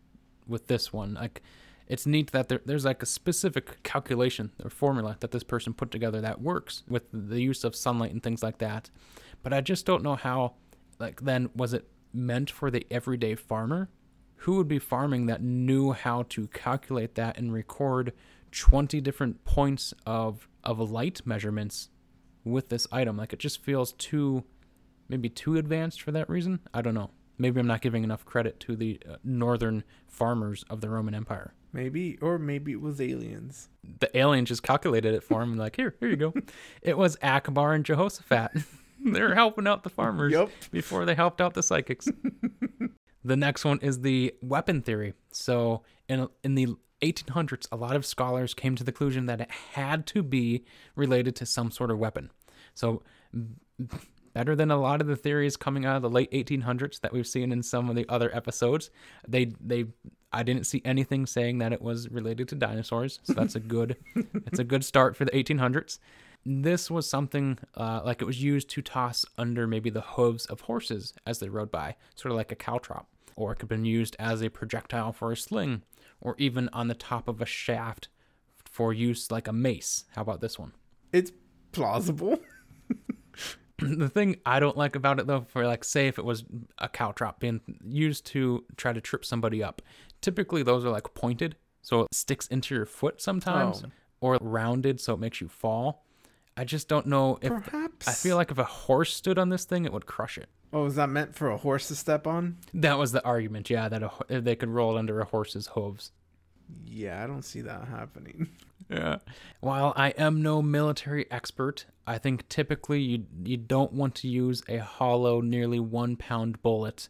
with this one like it's neat that there, there's like a specific calculation or formula that this person put together that works with the use of sunlight and things like that. But I just don't know how, like, then was it meant for the everyday farmer? Who would be farming that knew how to calculate that and record 20 different points of, of light measurements with this item? Like, it just feels too, maybe too advanced for that reason. I don't know. Maybe I'm not giving enough credit to the uh, northern farmers of the Roman Empire. Maybe, or maybe it was aliens. The alien just calculated it for him. Like, here, here you go. it was Akbar and Jehoshaphat. They're helping out the farmers yep. before they helped out the psychics. the next one is the weapon theory. So, in in the 1800s, a lot of scholars came to the conclusion that it had to be related to some sort of weapon. So, better than a lot of the theories coming out of the late 1800s that we've seen in some of the other episodes. They they I didn't see anything saying that it was related to dinosaurs, so that's a good it's a good start for the 1800s. This was something uh, like it was used to toss under maybe the hooves of horses as they rode by, sort of like a caltrop, or it could have been used as a projectile for a sling, or even on the top of a shaft for use like a mace. How about this one? It's plausible. the thing I don't like about it though, for like say if it was a caltrop being used to try to trip somebody up, typically those are like pointed, so it sticks into your foot sometimes, oh. or rounded so it makes you fall. I just don't know if Perhaps. I feel like if a horse stood on this thing, it would crush it. Oh, is that meant for a horse to step on? That was the argument, yeah, that a, they could roll under a horse's hooves. Yeah, I don't see that happening. yeah. While I am no military expert, I think typically you you don't want to use a hollow, nearly one pound bullet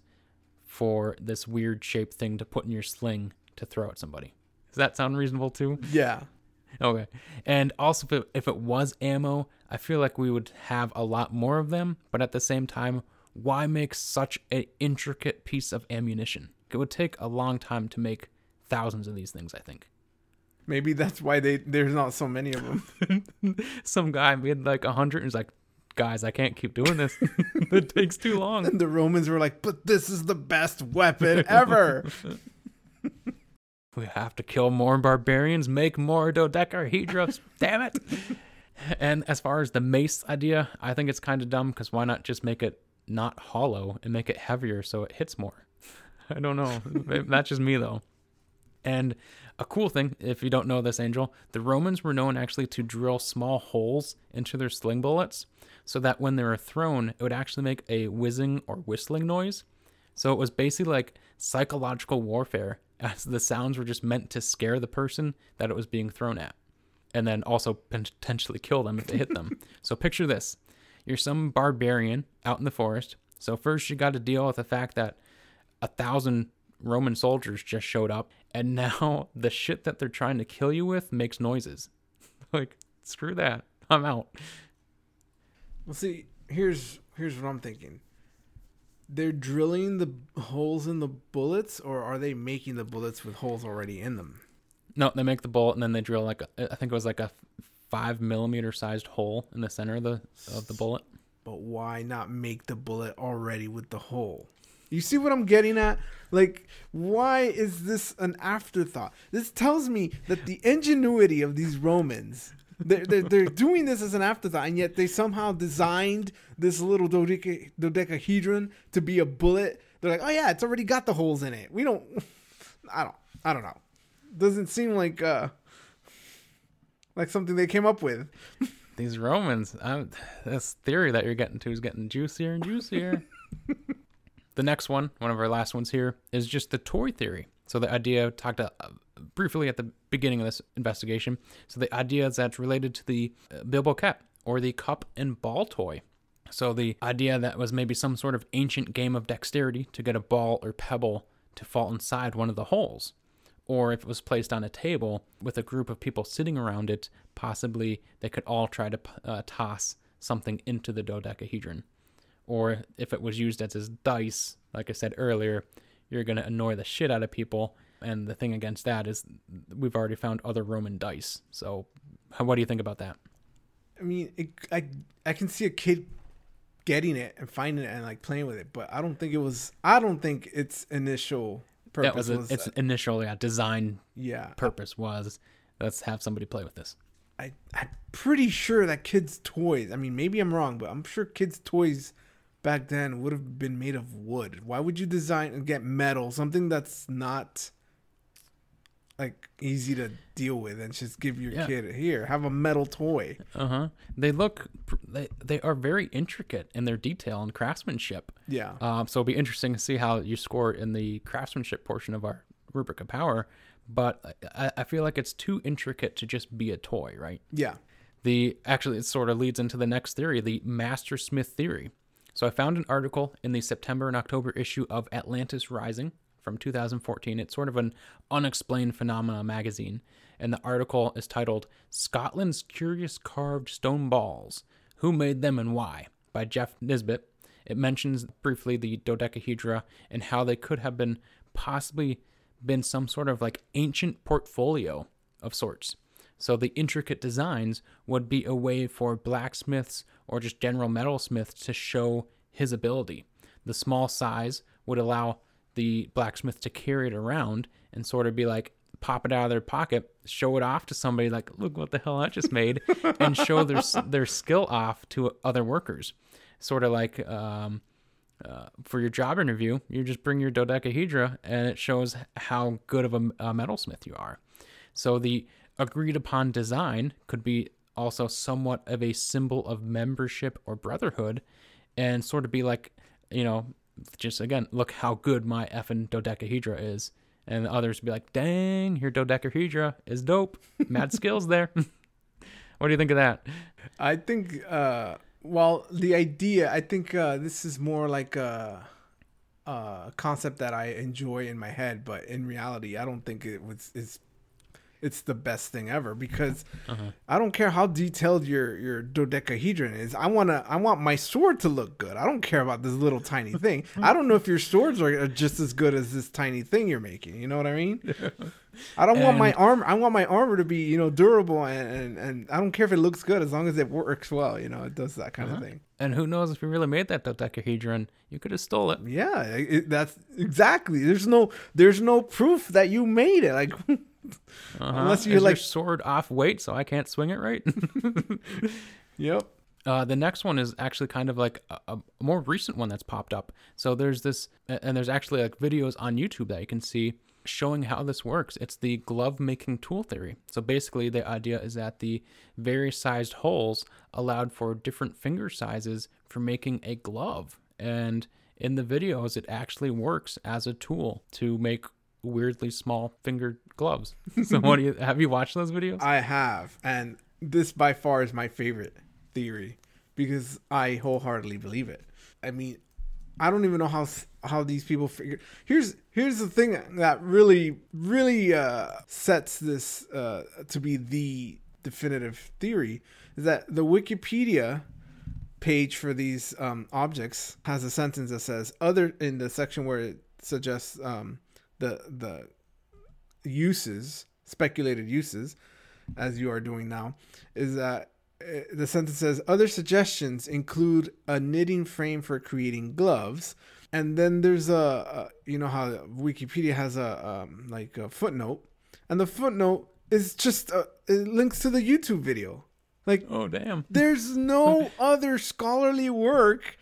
for this weird shaped thing to put in your sling to throw at somebody. Does that sound reasonable too? Yeah. Okay. And also, if it, if it was ammo, I feel like we would have a lot more of them. But at the same time, why make such an intricate piece of ammunition? It would take a long time to make thousands of these things, I think. Maybe that's why they there's not so many of them. Some guy made like a hundred and he's like, guys, I can't keep doing this. it takes too long. And the Romans were like, but this is the best weapon ever. we have to kill more barbarians, make more dodecahedrons. Damn it. And as far as the mace idea, I think it's kind of dumb because why not just make it not hollow and make it heavier so it hits more? I don't know. That's just me though. And a cool thing, if you don't know this, Angel, the Romans were known actually to drill small holes into their sling bullets so that when they were thrown, it would actually make a whizzing or whistling noise. So it was basically like psychological warfare as the sounds were just meant to scare the person that it was being thrown at, and then also potentially kill them if they hit them. so picture this you're some barbarian out in the forest. So first you got to deal with the fact that a thousand Roman soldiers just showed up, and now the shit that they're trying to kill you with makes noises. like, screw that. I'm out. Well, see, here's here's what I'm thinking. They're drilling the holes in the bullets, or are they making the bullets with holes already in them? No, they make the bullet and then they drill like a, I think it was like a five millimeter sized hole in the center of the of the bullet. But why not make the bullet already with the hole? You see what I'm getting at? Like, why is this an afterthought? This tells me that the ingenuity of these Romans, they're, they're, they're doing this as an afterthought, and yet they somehow designed this little dodeca, dodecahedron to be a bullet. They're like, oh yeah, it's already got the holes in it. We don't, I don't, I don't know. Doesn't seem like uh, like something they came up with. These Romans, I'm, this theory that you're getting to is getting juicier and juicier. the next one, one of our last ones here, is just the toy theory. So the idea talked uh, briefly at the beginning of this investigation. So the idea is that's related to the Bilbo bilboquet or the cup and ball toy. So the idea that was maybe some sort of ancient game of dexterity to get a ball or pebble to fall inside one of the holes or if it was placed on a table with a group of people sitting around it, possibly they could all try to uh, toss something into the dodecahedron. Or if it was used as his dice, like I said earlier, you're going to annoy the shit out of people. And the thing against that is we've already found other Roman dice. So, what do you think about that? I mean, it, I I can see a kid getting it and finding it and like playing with it, but I don't think it was. I don't think its initial purpose that was, a, was its initial yeah, design yeah purpose was let's have somebody play with this. I I'm pretty sure that kids' toys. I mean, maybe I'm wrong, but I'm sure kids' toys back then would have been made of wood. Why would you design and get metal, something that's not like easy to deal with and just give your yeah. kid here have a metal toy. Uh-huh. They look they, they are very intricate in their detail and craftsmanship. Yeah. Um so it'll be interesting to see how you score in the craftsmanship portion of our rubric of power but I, I feel like it's too intricate to just be a toy right? Yeah. The actually it sort of leads into the next theory the master smith theory so i found an article in the september and october issue of atlantis rising from 2014. It's sort of an unexplained phenomena magazine, and the article is titled Scotland's Curious Carved Stone Balls Who Made Them and Why by Jeff Nisbet. It mentions briefly the dodecahedra and how they could have been possibly been some sort of like ancient portfolio of sorts. So the intricate designs would be a way for blacksmiths or just general metalsmith to show his ability. The small size would allow the blacksmith to carry it around and sort of be like pop it out of their pocket, show it off to somebody like, look what the hell I just made, and show their their skill off to other workers. Sort of like um, uh, for your job interview, you just bring your dodecahedra and it shows how good of a, a metalsmith you are. So the agreed upon design could be also somewhat of a symbol of membership or brotherhood and sort of be like, you know, just again, look how good my effing dodecahedra is. And others be like, dang, your dodecahedra is dope. Mad skills there. what do you think of that? I think, uh, well, the idea, I think uh, this is more like a, a concept that I enjoy in my head, but in reality, I don't think it was is it's the best thing ever because uh-huh. I don't care how detailed your your dodecahedron is. I wanna I want my sword to look good. I don't care about this little tiny thing. I don't know if your swords are just as good as this tiny thing you're making. You know what I mean? I don't and, want my armor. I want my armor to be you know durable and, and and I don't care if it looks good as long as it works well. You know, it does that kind uh-huh. of thing. And who knows if you really made that dodecahedron, you could have stole it. Yeah, it, that's exactly. There's no there's no proof that you made it. Like Uh-huh. Unless you like sword off weight, so I can't swing it right. yep. Uh, the next one is actually kind of like a, a, more recent one that's popped up. So there's this, and there's actually like videos on YouTube that you can see showing how this works. It's the glove making tool theory. So basically, the idea is that the various sized holes allowed for different finger sizes for making a glove. And in the videos, it actually works as a tool to make weirdly small fingered gloves. So what do you have you watched those videos? I have, and this by far is my favorite theory because I wholeheartedly believe it. I mean, I don't even know how how these people figure. Here's here's the thing that really really uh, sets this uh, to be the definitive theory is that the Wikipedia page for these um, objects has a sentence that says other in the section where it suggests um, the the uses speculated uses as you are doing now is that uh, the sentence says other suggestions include a knitting frame for creating gloves. And then there's a, a you know how wikipedia has a um, like a footnote? And the footnote is just a, it links to the youtube video. Like oh damn. there's no other scholarly work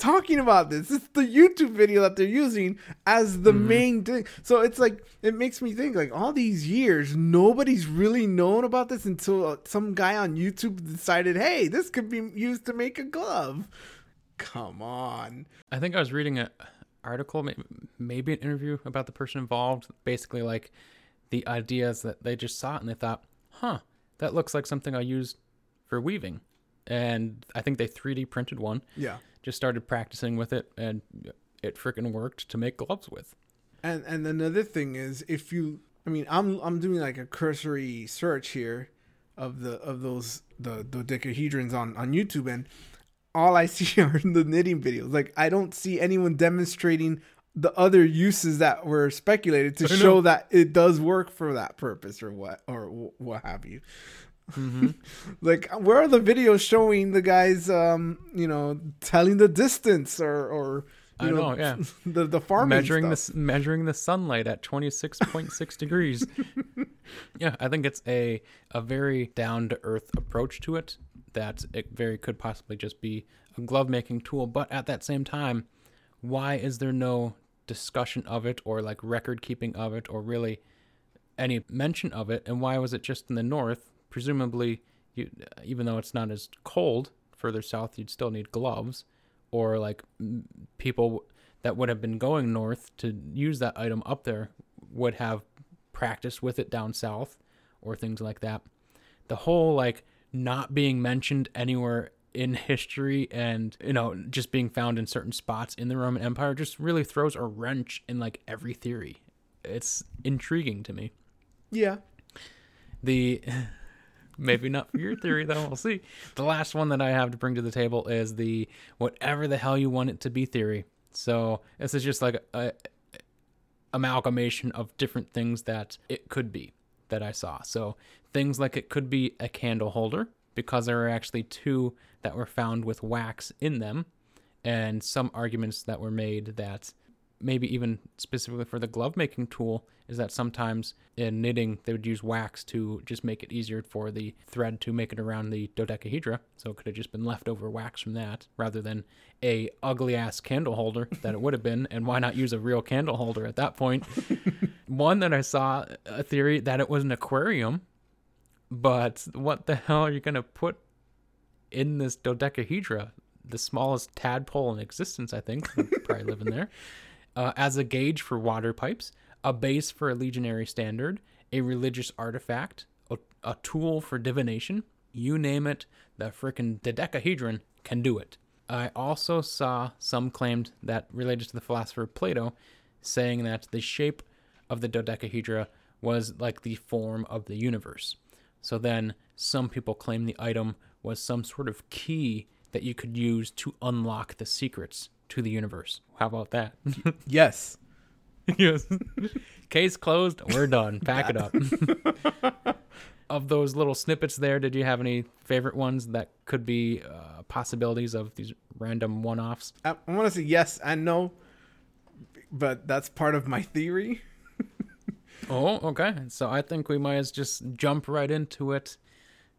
talking about this. It's the YouTube video that they're using as the mm-hmm. main thing. So it's like it makes me think like all these years nobody's really known about this until uh, some guy on YouTube decided, "Hey, this could be used to make a glove." Come on. I think I was reading an article, maybe an interview about the person involved, basically like the ideas that they just saw it and they thought, "Huh, that looks like something I use for weaving." And I think they 3D printed one. Yeah just started practicing with it and it freaking worked to make gloves with. And and another thing is if you I mean I'm I'm doing like a cursory search here of the of those the dodecahedrons on on YouTube and all I see are the knitting videos. Like I don't see anyone demonstrating the other uses that were speculated to show that it does work for that purpose or what or what have you. Mm-hmm. like, where are the videos showing the guys, um, you know, telling the distance or or you I know, know yeah, the the farming measuring stuff. the measuring the sunlight at twenty six point six degrees. Yeah, I think it's a a very down to earth approach to it. That it very could possibly just be a glove making tool, but at that same time, why is there no discussion of it or like record keeping of it or really any mention of it? And why was it just in the north presumably, you, even though it's not as cold further south, you'd still need gloves, or like people that would have been going north to use that item up there would have practiced with it down south, or things like that. The whole like not being mentioned anywhere in history and you know just being found in certain spots in the Roman Empire just really throws a wrench in like every theory. It's intriguing to me. Yeah. The Maybe not for your theory, though. We'll see. The last one that I have to bring to the table is the whatever the hell you want it to be theory. So this is just like a, a amalgamation of different things that it could be that I saw. So things like it could be a candle holder because there are actually two that were found with wax in them, and some arguments that were made that maybe even specifically for the glove making tool is that sometimes in knitting they would use wax to just make it easier for the thread to make it around the dodecahedra. So it could have just been leftover wax from that rather than a ugly ass candle holder that it would have been. And why not use a real candle holder at that point. point one that i saw a theory that it was an aquarium but what the hell are you going to put in this dodecahedra? The smallest tadpole in existence i think. Probably living there uh, as a gauge for water pipes, a base for a legionary standard, a religious artifact, a, a tool for divination. You name it, the frickin' dodecahedron can do it. I also saw some claimed that related to the philosopher Plato, saying that the shape of the dodecahedra was like the form of the universe. So then some people claim the item was some sort of key that you could use to unlock the secrets to the universe. How about that? yes. yes. Case closed. We're done. Pack it up. of those little snippets there, did you have any favorite ones that could be uh, possibilities of these random one offs? I, I want to say yes and no, but that's part of my theory. oh, okay. So I think we might as just jump right into it.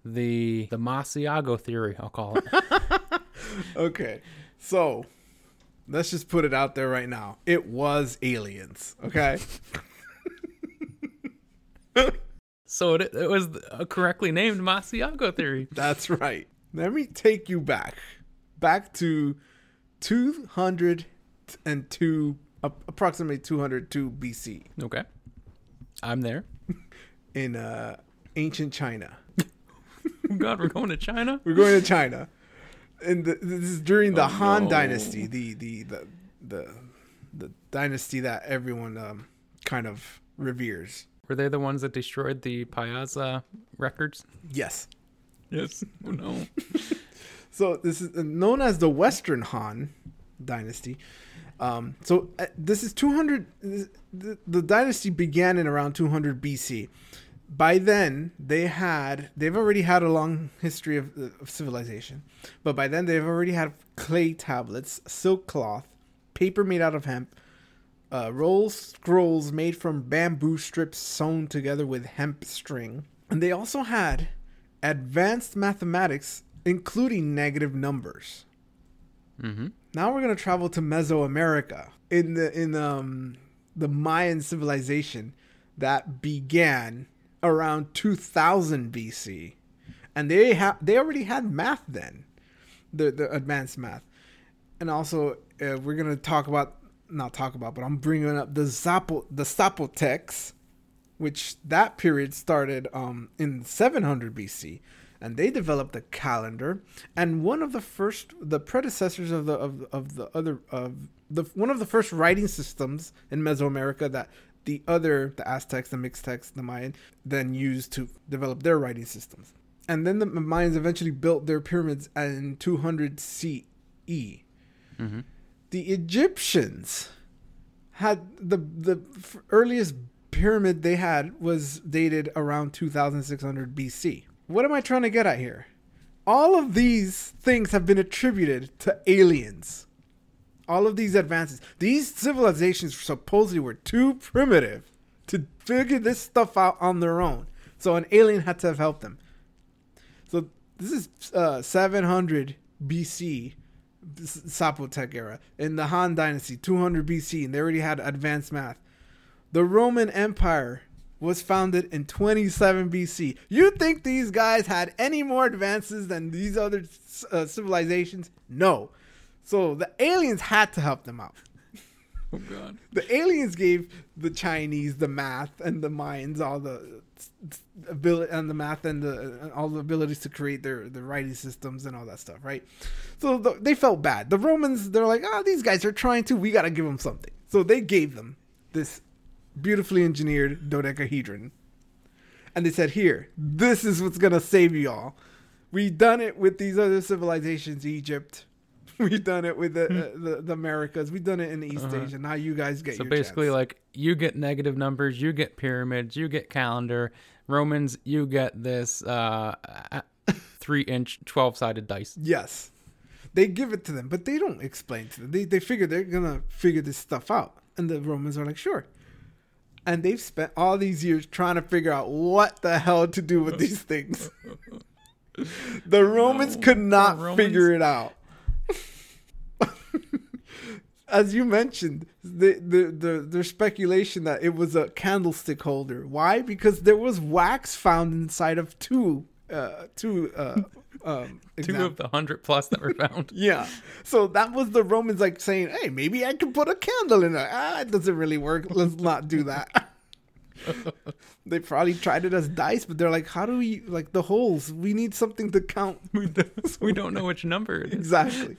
The the Masiago theory, I'll call it. okay. So Let's just put it out there right now. It was aliens. Okay. so it, it was a correctly named Masiago theory. That's right. Let me take you back, back to 202 approximately 202 BC Okay. I'm there. in uh, ancient China. Oh God, we're going to China. We're going to China, and the, this is during the Oh, Han no. Dynasty, the the the the the dynasty that everyone um, kind of reveres. Were they the ones that destroyed the Piasa records? Yes. Yes. Oh no. So this is known as the Western Han Dynasty. Um, so uh, this is 200. this- The, the dynasty began in around 200 BC. By then, they had they've already had a long history of, of civilization, but by then they've already had clay tablets, silk cloth, paper made out of hemp, uh, rolls scrolls made from bamboo strips sewn together with hemp string, and they also had advanced mathematics, including negative numbers. Mm-hmm. Now we're gonna travel to Mesoamerica in the in um the Mayan civilization that began around 2000 BC, and they have they already had math then, the the advanced math, and also uh, we're gonna talk about not talk about, but I'm bringing up the Zapo the Zapotecs, which that period started um in 700 BC and they developed a calendar. And one of the first the predecessors of the of, of the other of the one of the first writing systems in Mesoamerica that the other the Aztecs the Mixtecs the Mayan then used to develop their writing systems and then the Mayans eventually built their pyramids in 200 CE Mm-hmm. the Egyptians had the the earliest pyramid they had was dated around 2600 BC. What am I trying to get at here? All of these things have been attributed to aliens. All of these advances. These civilizations supposedly were too primitive to figure this stuff out on their own. So an alien had to have helped them. So this is uh, 700 BC, is era. In the Han Dynasty, 200 BC, and they already had advanced math. The Roman Empire was founded in 27 BC. You think these guys had any more advances than these other uh, civilizations? No. So the aliens had to help them out. Oh God. The aliens gave the Chinese the math and the Mayans all the ability and the math and the and all the abilities to create their their writing systems and all that stuff, right? So the, they felt bad. The Romans, they're like, oh, these guys are trying to. We got to give them something. So they gave them this beautifully engineered dodecahedron, and they said, "Here, this is what's gonna save you all. We've done it with these other civilizations, Egypt." We've done it with the, uh, the the Americas. We've done it in East Uh-huh. Asia. Now you guys get So basically, chance. like you get negative numbers, you get pyramids, you get calendar. Romans, you get this uh, three-inch, twelve-sided dice. Yes. They give it to them, but they don't explain to them. They, they figure they're going to figure this stuff out. And the Romans are like, sure. And they've spent all these years trying to figure out what the hell to do with these things. the Romans No, could the not Romans- figure it out. As you mentioned, the, the, the, there's speculation that it was a candlestick holder. Why? Because there was wax found inside of two, uh, two, uh, um, Two of the hundred plus that were found. yeah. So that was the Romans like saying, "Hey, maybe I can put a candle in it." Ah, it doesn't really work. Let's not do that. they probably tried it as dice, but they're like, "How do we like the holes? We need something to count." we, don't, we don't know which number exactly.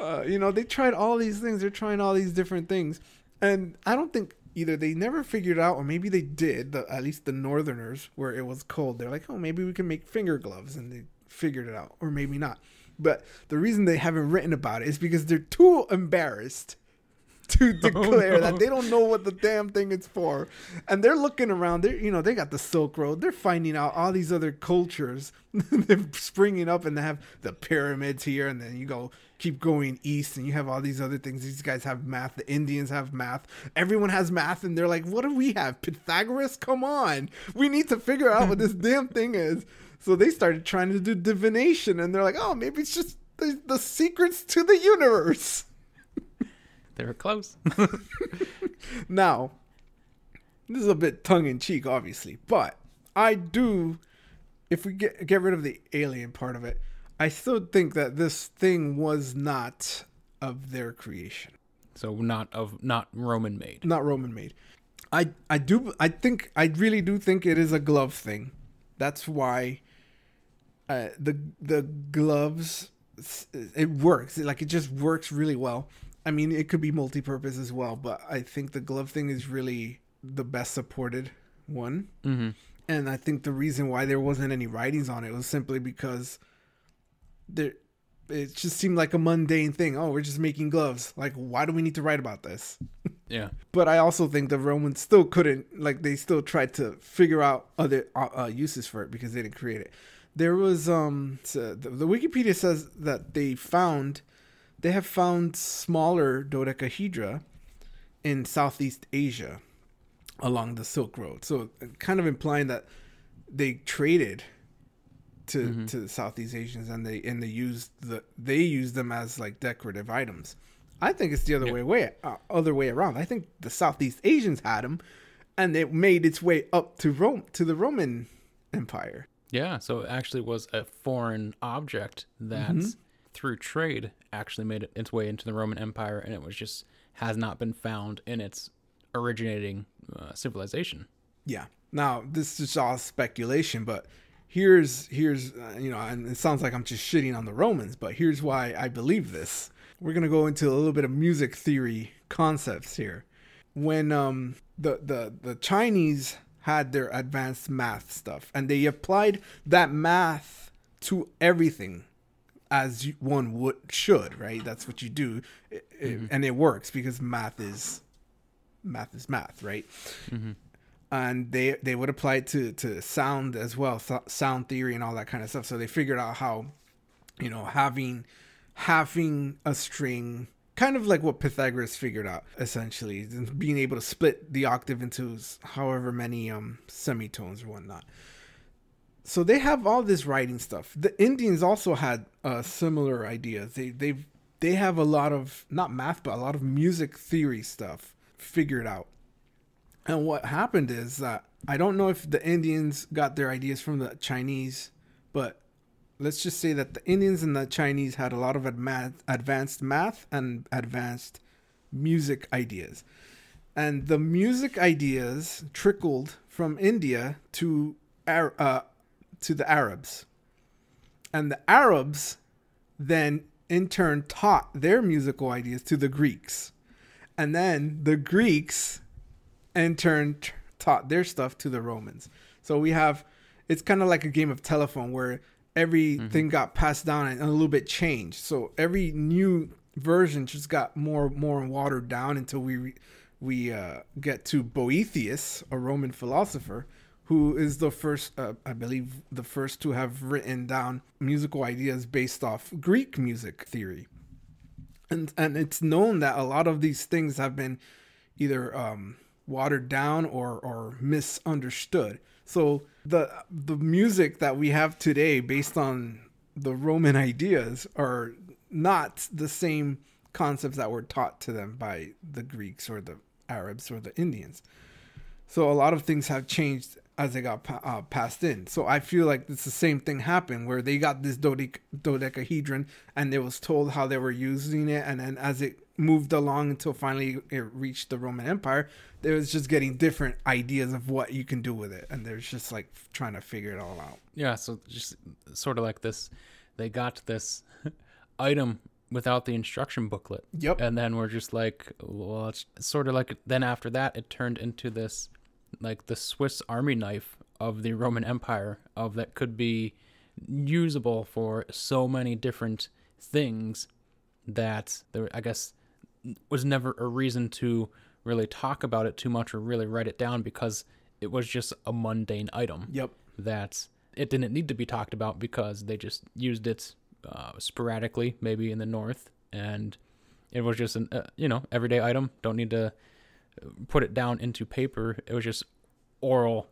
Uh, you know, they tried all these things. They're trying all these different things, and I don't think either they never figured out, or maybe they did. The, at least the Northerners, where it was cold, they're like, "Oh, maybe we can make finger gloves," and they figured it out, or maybe not. But the reason they haven't written about it is because they're too embarrassed to declare that no. they don't know what the damn thing is for, and they're looking around. They're you know, they got the Silk Road. They're finding out all these other cultures. they're springing up, and they have the pyramids here, and then you go keep going east, and you have all these other things. These guys have math. The Indians have math. Everyone has math, and they're like, "What do we have? Pythagoras? Come on, we need to figure out what this damn thing is." So they started trying to do divination, and they're like, "Oh, maybe it's just the, the secrets to the universe." They were close. Now, this is a bit tongue in cheek, obviously, but I do. If we get get rid of the alien part of it, I still think that this thing was not of their creation. So not of not Roman made. not Roman made. I I do I think I really do think it is a glove thing. That's why uh, the the gloves it works. Like it just works really well. I mean, it could be multi-purpose as well, but I think the glove thing is really the best supported one. Mm-hmm. And I think the reason why there wasn't any writings on it was simply because there it just seemed like a mundane thing. Oh, we're just making gloves. Like, why do we need to write about this? Yeah. But I also think the Romans still couldn't, like, they still tried to figure out other uh, uh, uses for it because they didn't create it. There was, um, so the, the Wikipedia says that they found, they have found smaller dodecahedra in Southeast Asia along the Silk Road. So, kind of implying that they traded to to the Southeast Asians and they and they used the they used them as like decorative items. I think it's the other way way uh, other way around. I think the Southeast Asians had them, and it made its way up to Rome to the Roman Empire. Yeah. So it actually was a foreign object that Mm-hmm. through trade actually made its way into the Roman Empire, and it was just has not been found in its originating uh, civilization. Yeah. Now this is all speculation, but here's here's uh, you know, and it sounds like I'm just shitting on the Romans, but here's why I believe this. We're gonna go into a little bit of music theory concepts here. When um the the the Chinese had their advanced math stuff, and they applied that math to everything as one would should, right? That's what you do, It- it- and it works because math is math is math, right? And they they would apply it to to sound as well so, sound theory and all that kind of stuff. So they figured out how you know having having a string kind of like what pythagoras figured out essentially being able to split the octave into however many um semitones or whatnot. So they have all this writing stuff. The indians also had uh similar ideas. They they they have a lot of not math but a lot of music theory stuff figured out and what happened is that I don't know if the Indians got their ideas from the Chinese, but let's just say that the Indians and the Chinese had a lot of advanced math and advanced music ideas. And the music ideas trickled from India to uh, to the Arabs. And the Arabs then in turn taught their musical ideas to the Greeks. And then the Greeks in turn t- taught their stuff to the Romans. So we have it's kind of like a game of telephone where everything got passed down and a little bit changed. So every new version just got more more watered down until we re- we uh, get to Boethius, a Roman philosopher, who is the first, uh, I believe, the first to have written down musical ideas based off Greek music theory. And and it's known that a lot of these things have been either um, watered down or or misunderstood. So the the music that we have today based on the Roman ideas are not the same concepts that were taught to them by the Greeks or the Arabs or the Indians. So a lot of things have changed as they got uh, passed in. So I feel like it's the same thing happened where they got this dodec- dodecahedron and they was told how they were using it, and then as it moved along until finally it reached the Roman Empire, they was just getting different ideas of what you can do with it, and they're just like trying to figure it all out. Yeah, so just sort of like this, they got this item without the instruction booklet. Yep. And then we're just like, well, it's sort of like, then after that, it turned into this, like the Swiss Army knife of the Roman Empire, of that could be usable for so many different things that there, I guess, was never a reason to really talk about it too much or really write it down because it was just a mundane item Yep. that it didn't need to be talked about because they just used it uh, sporadically, maybe in the north, and it was just an uh, you know everyday item. Don't need to put it down into paper. It was just oral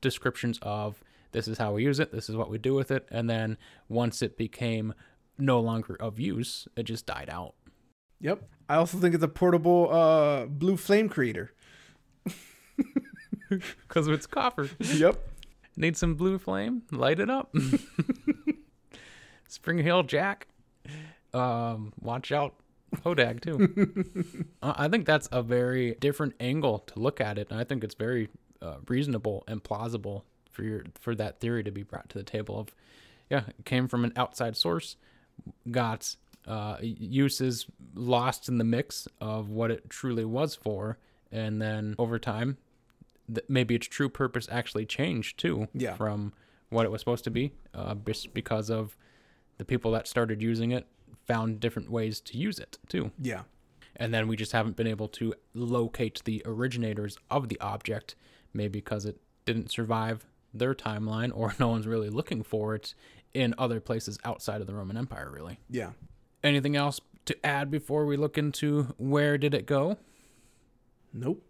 descriptions of this is how we use it, this is what we do with it, and then once it became no longer of use, it just died out. Yep. I also think it's a portable uh, blue flame creator. Because it's copper. Yep. Need some blue flame? Light it up. Spring-heeled Jack. Um, watch out Hodag too. I think that's a very different angle to look at it, and I think it's very uh, reasonable and plausible for your for that theory to be brought to the table. Of yeah, it came from an outside source, got uh, uses lost in the mix of what it truly was for, and then over time, th- maybe its true purpose actually changed too. Yeah. From what it was supposed to be, uh, just because of the people that started using it found different ways to use it too. Yeah. And then we just haven't been able to locate the originators of the object, maybe because it didn't survive their timeline or no one's really looking for it in other places outside of the Roman Empire, really. Yeah. Anything else to add before we look into where did it go? Nope.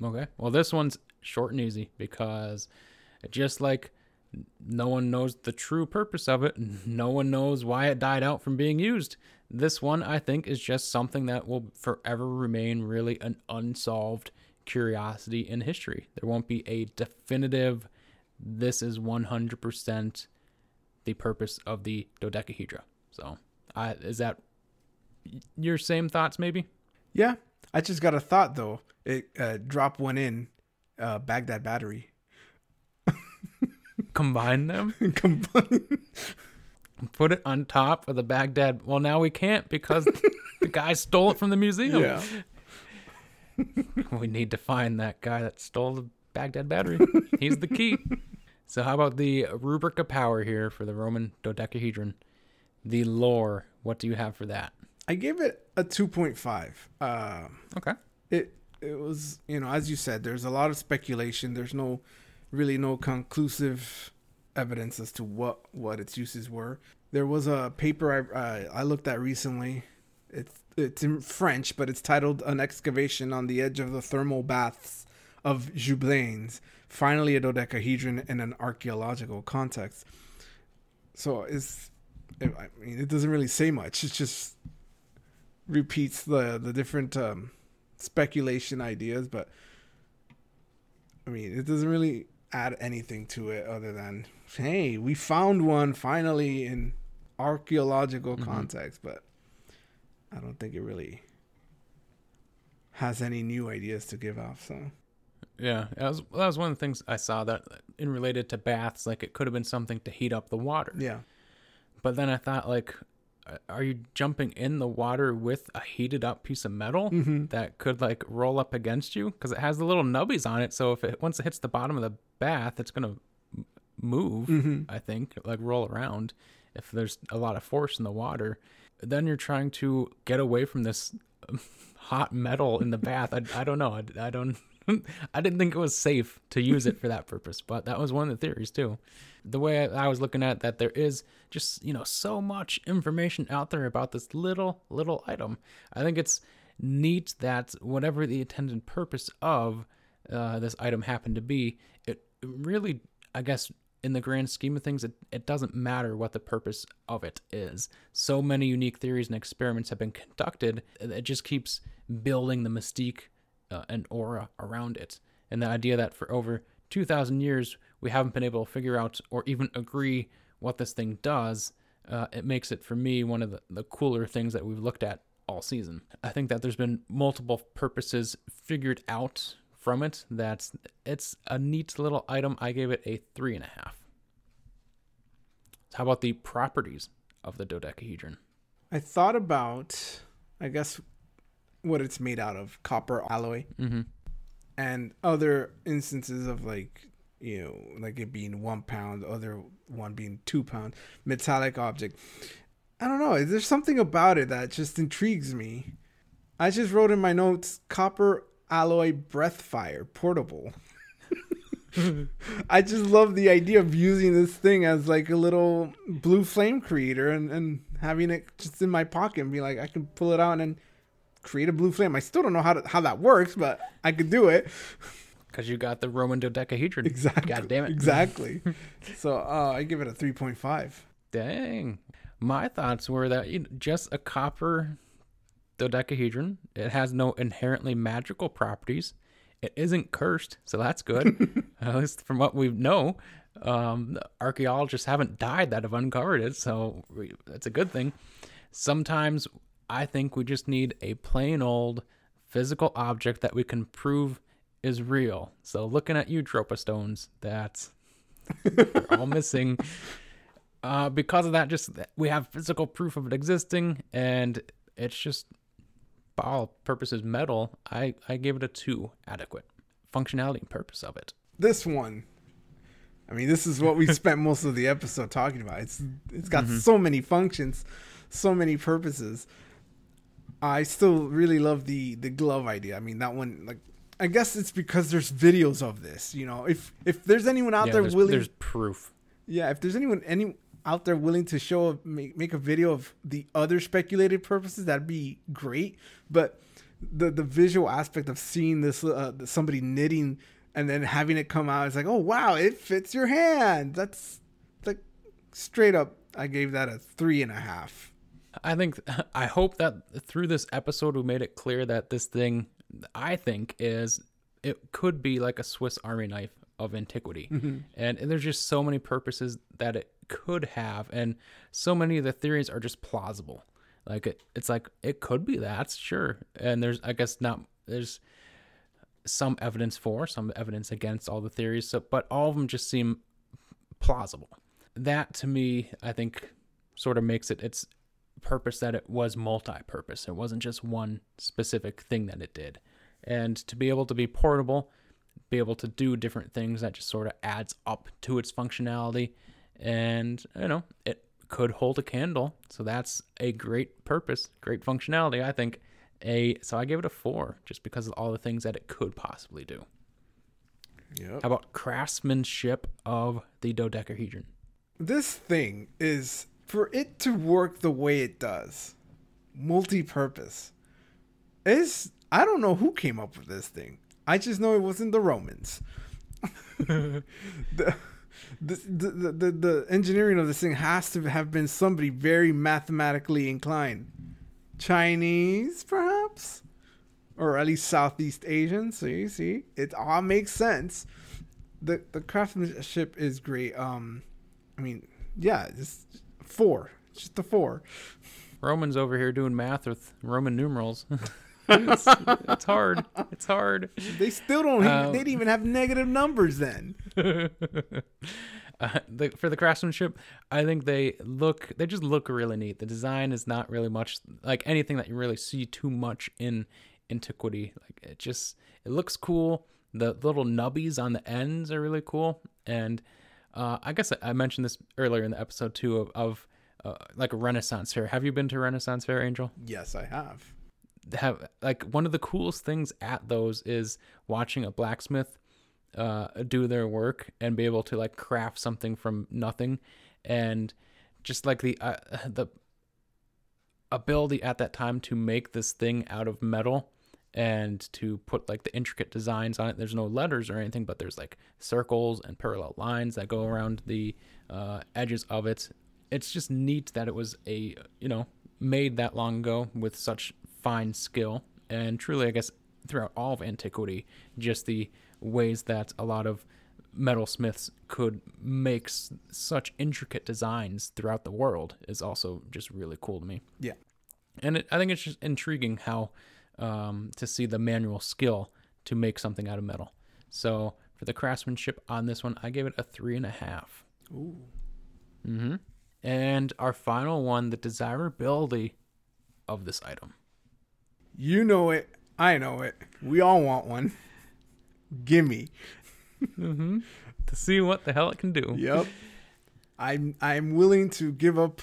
Okay. Well, this one's short and easy because just like no one knows the true purpose of it, no one knows why it died out from being used. This one, I think, is just something that will forever remain really an unsolved curiosity in history. There won't be a definitive, this is 100% the purpose of the dodecahedra. So, I, is that your same thoughts, maybe? Yeah. I just got a thought though. It uh, drop one in uh, Baghdad battery. Combine them? Combine. put it on top of the Baghdad. Well, now we can't because the guy stole it from the museum. yeah. We need to find that guy that stole the Baghdad battery. He's the key. So, how about the rubric of power here for the Roman dodecahedron? The lore. What do you have for that? I gave it a 2.5. Uh, Okay. it it was you know as you said there's a lot of speculation there's no really no conclusive evidence as to what what its uses were there was a paper i uh, i looked at recently it's it's in french but it's titled an excavation on the edge of the thermal baths of Jublains: finally a dodecahedron in an archaeological context so it's it, i mean it doesn't really say much it just repeats the the different um speculation ideas, but I mean, it doesn't really add anything to it other than, hey, we found one finally in archaeological Mhm. context, but I don't think it really has any new ideas to give off. So, Yeah, that was that was one of the things I saw that in related to baths, like it could have been something to heat up the water. yeah, But then I thought, like, are you jumping in the water with a heated up piece of metal Mhm. that could like roll up against you? Because it has the little nubbies on it. So if it once it hits the bottom of the bath, it's gonna m- move. Mhm. I think like roll around. If there's a lot of force in the water, then you're trying to get away from this hot metal in the bath. I, I don't know. I, I don't. I didn't think it was safe to use it for that purpose, but that was one of the theories too. The way I, was looking at that, there is just you know so much information out there about this little little item. I think it's neat that whatever the intended purpose of uh, this item happened to be, it really, I guess, in the grand scheme of things, it, it doesn't matter what the purpose of it is. So many unique theories and experiments have been conducted, it just keeps building the mystique uh, and aura around it. And the idea that for over 2,000 years, we haven't been able to figure out or even agree what this thing does, uh, it makes it, for me, one of the, the cooler things that we've looked at all season. I think that there's been multiple purposes figured out from it That's it's a neat little item. I gave it a three and a half. How about the properties of the dodecahedron? I thought about, I guess, what it's made out of copper alloy. Mm-hmm. and other instances of like you know like it being one pound other one being two pound metallic object. I don't know there's something about it that just intrigues me. I just wrote in my notes copper alloy breath fire portable. I just love the idea of using this thing as like a little blue flame creator and, and having it just in my pocket and be like i can pull it out and create a blue flame i still don't know how to, how that works but i could do it Because you got the Roman dodecahedron. Exactly. God damn it. Exactly. so uh, I give it a 3.5. Dang. My thoughts were that you know, just a copper dodecahedron. It has no inherently magical properties. It isn't cursed, so that's good. At least from what we know. Um, archaeologists haven't died that have uncovered it, so we, that's a good thing. Sometimes I think we just need a plain old physical object that we can prove is real. So looking at you, Dropa Stones, that's all missing. Uh, because of that, just we have physical proof of it existing, and it's just by all purposes metal. I I gave it a two, adequate functionality and purpose of it. This one, I mean, this is what we spent most of the episode talking about. It's it's got so many functions, so many purposes. I still really love the the glove idea. I mean, that one like I guess it's because there's videos of this. You know, if if there's anyone out Yeah, there there's, willing, there's proof. yeah, if there's anyone any out there willing to show a, make, make a video of the other speculated purposes, that'd be great. But the the visual aspect of seeing this uh, somebody knitting and then having it come out, it's like, oh wow, it fits your hand. That's like straight up. I gave that a three and a half. I think I hope that through this episode we made it clear that this thing I think is it could be like a Swiss army knife of antiquity. Mm-hmm. And, and there's just so many purposes that it could have and so many of the theories are just plausible. Like it, it's like it could be that, sure. And there's I guess not there's some evidence for, some evidence against all the theories, so but all of them just seem plausible. That to me, I think sort of makes it its purpose that it was multi-purpose. It wasn't just one specific thing that it did. And to be able to be portable, be able to do different things that just sort of adds up to its functionality and you know, it could hold a candle. So that's a great purpose, great functionality, I think. A so I gave it a 4 just because of all the things that it could possibly do. Yep. How about craftsmanship of the dodecahedron? This thing is for it to work the way it does, multi-purpose. Is I don't know who came up with this thing. I just know it wasn't the Romans. the, the, the, the, the engineering of this thing has to have been somebody very mathematically inclined. Chinese, perhaps? Or at least Southeast Asian. So you see? It all makes sense. The the craftsmanship is great. Um I mean, yeah, just four. It's Just the four. Roman's over here doing math with Roman numerals. it's, it's hard. It's hard. They still don't. Um, they didn't even have negative numbers then. uh, the, for the craftsmanship, I think they look. They just look really neat. The design is not really much like anything that you really see too much in antiquity. Like it just it looks cool. The little nubbies on the ends are really cool, and uh, I guess I, mentioned this earlier in the episode too of, of uh, like a Renaissance fair. Have you been to Renaissance fair, Angel? Yes, I have. have like one of the coolest things at those is watching a blacksmith uh, do their work and be able to like craft something from nothing and just like the uh, the ability at that time to make this thing out of metal and to put like the intricate designs on it. There's no letters or anything but there's like circles and parallel lines that go around the uh, edges of it. It's just neat that it was a you know made that long ago with such fine skill. And truly i guess throughout all of antiquity just the ways that a lot of metalsmiths could make s- such intricate designs throughout the world is also just really cool to me. Yeah. and it, i think it's just intriguing how um, to see the manual skill to make something out of metal so for the craftsmanship on this one i gave it a three and a half Ooh. Mm-hmm. And our final one, the desirability of this item. You know it. I know it. We all want one. Gimme. Mm-hmm. To see what the hell it can do. Yep. I'm I'm willing to give up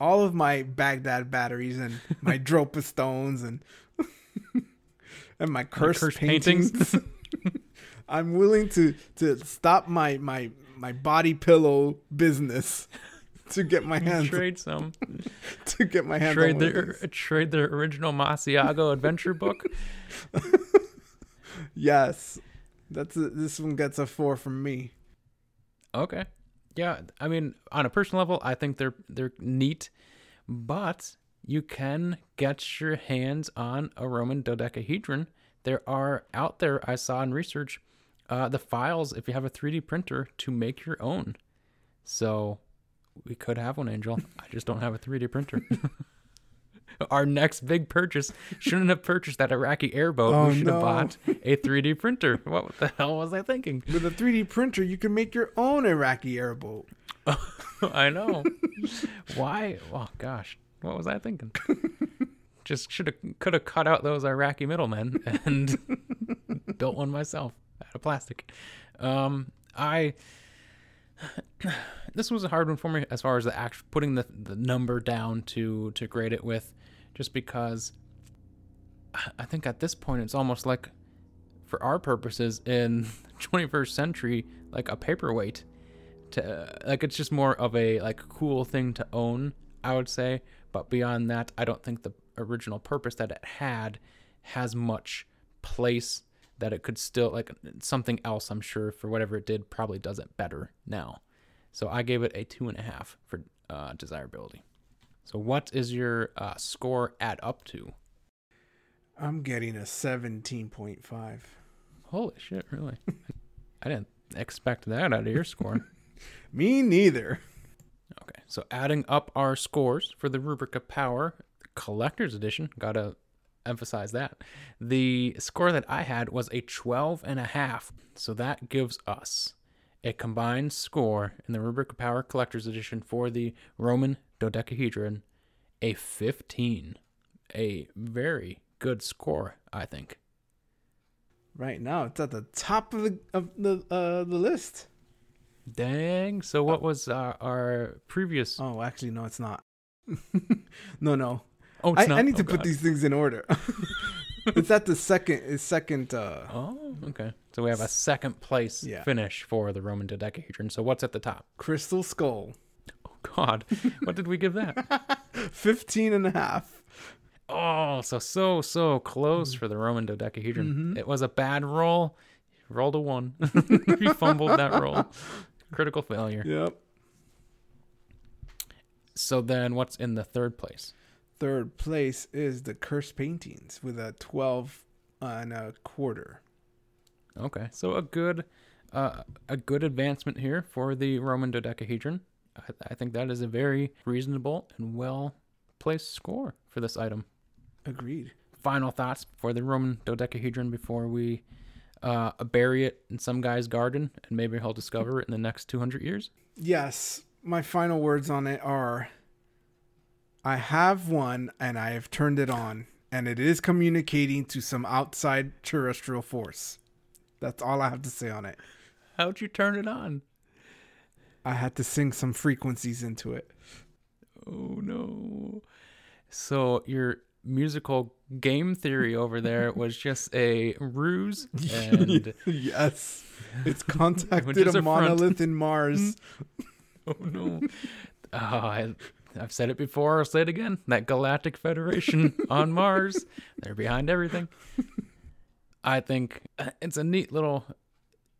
all of my Baghdad batteries and my Dropa stones and and my cursed, cursed paintings. paintings. I'm willing to to stop my my my body pillow business to get my hands Trade some. to get my hands Trade their trade their original Masiago adventure book. Yes, that's a, this one gets a four from me. Okay. Yeah, I mean, on a personal level, I think they're they're neat, but you can get your hands on a Roman dodecahedron. There are out there I saw in research uh, the files if you have a 3D printer to make your own. So we could have one, Angel. I just don't have a 3D printer. Our next big purchase shouldn't have purchased that Iraqi airboat. Oh, we should have bought a 3D printer. What the hell was I thinking? With a 3D printer, you can make your own Iraqi airboat. I know. Why? Oh gosh, what was I thinking? Just should have could have cut out those Iraqi middlemen and built one myself out of plastic. Um, I this was a hard one for me as far as the act putting the the number down to to grade it with, just because I- think at this point it's almost like for our purposes in the 21st century like a paperweight to like it's just more of a like cool thing to own i would say but beyond that i don't think the original purpose that it had has much place that it could still like something else i'm sure for whatever it did probably does it better now. So i gave it a two and a half for uh, desirability. So what is your uh, score add up to? I'm getting a 17.5. holy shit really? I didn't expect that out of your score. Me neither. So adding up our scores for the Rubric of Power Collector's Edition, gotta emphasize that. The score that I had was a 12 and a half. So that gives us a combined score in the Rubric of Power Collector's Edition for the Roman dodecahedron, a 15. A very good score, I think. Right now, it's at the top of the of the uh, the list. Dang. So what was uh, our previous? Oh, actually, no, it's not. no, no. Oh, I, not. I need Oh, to put these things in order. it's at the second. It's second. Uh, Oh, okay. So we have a second place Yeah. finish for the Roman dodecahedron. So what's at the top? Crystal Skull. Oh God, what did we give that? 15 and a half. Oh, so so so close for the Roman dodecahedron. It was a bad roll. Rolled a one. you fumbled that roll. Critical failure. Yep. So then, what's in the third place? Third place is the Cursed Paintings with a 12 and a quarter. Okay, so a good, uh, a good advancement here for the Roman dodecahedron. I, I think that is a very reasonable and well placed score for this item. Agreed. final thoughts for the Roman dodecahedron before we uh, bury it in some guy's garden and maybe he'll discover it in the next 200 years? Yes, my final words on it are I have one and I have turned it on, and it is communicating to some outside terrestrial force. That's all I have to say on it. How'd you turn it on? I had to sing some frequencies into it. Oh no. So your musical game theory over there was just a ruse and yes. It's contacted a a monolith in Mars. oh no. Oh, I, I've said it before, I'll say it again. That Galactic Federation on Mars, they're behind everything. I think uh, it's a neat little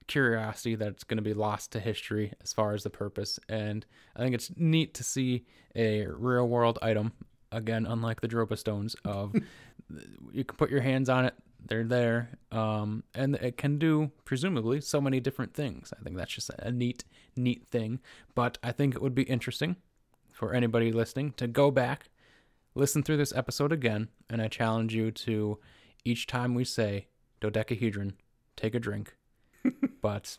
curiosity that's going to be lost to history as far as the purpose. And I think it's neat to see a real world item, again, unlike the Dropa stones, of you can put your hands on it, they're there, um, and it can do, presumably, so many different things. I think that's just a neat, neat thing. But I think it would be interesting for anybody listening to go back, listen through this episode again, and I challenge you to each time we say dodecahedron, take a drink, but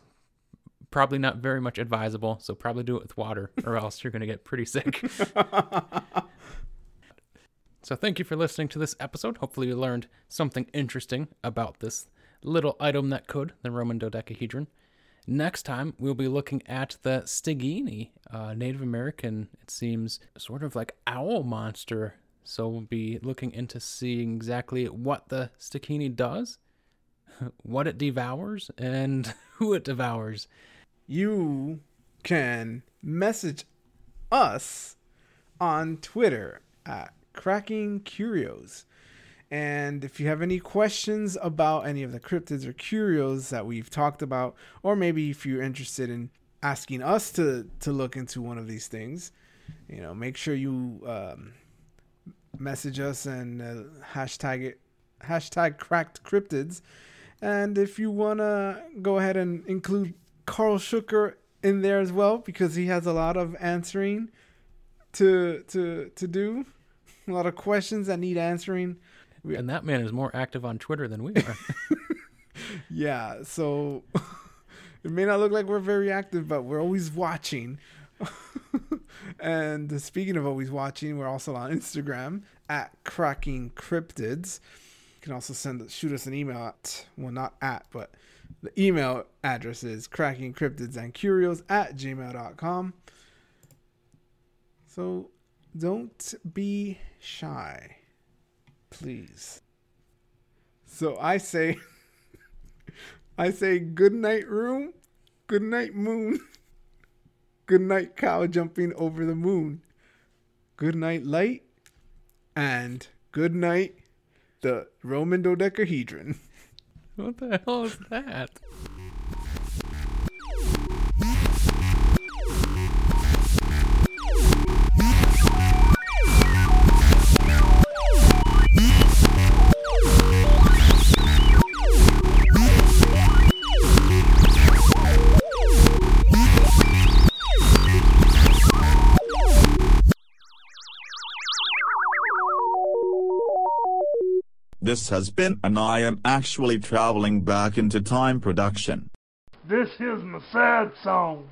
probably not very much advisable. So probably do it with water, or else you're going to get pretty sick. so thank you for listening to this episode. Hopefully you learned something interesting about this little item that could, the Roman dodecahedron. Next time, we'll be looking at the Stikini, uh, Native American, it seems, sort of like owl monster. So we'll be looking into seeing exactly what the Stikini does, what it devours, and who it devours. you can message us on Twitter at Cracking Curios. And if you have any questions about any of the cryptids or curios that we've talked about, or maybe if you're interested in asking us to, to look into one of these things, you know, make sure you um, message us and uh, hashtag it, hashtag cracked cryptids. And if you want to go ahead and include Karl Shuker in there as well, because he has a lot of answering to to to do. a lot of questions that need answering. And that man is more active on Twitter than we are. Yeah, so it may not look like we're very active, but we're always watching. and speaking of always watching, we're also on Instagram at Cracking Cryptids. You can also send shoot us an email at well not at, but the email address is cracking cryptids and curios at gmail.com. So don't be shy. Please. So I say I say good night room, good night moon, good night cow jumping over the moon, good night light, and good night the Roman dodecahedron. what the hell is that? This has been an I am actually traveling back into time production. This is my sad song.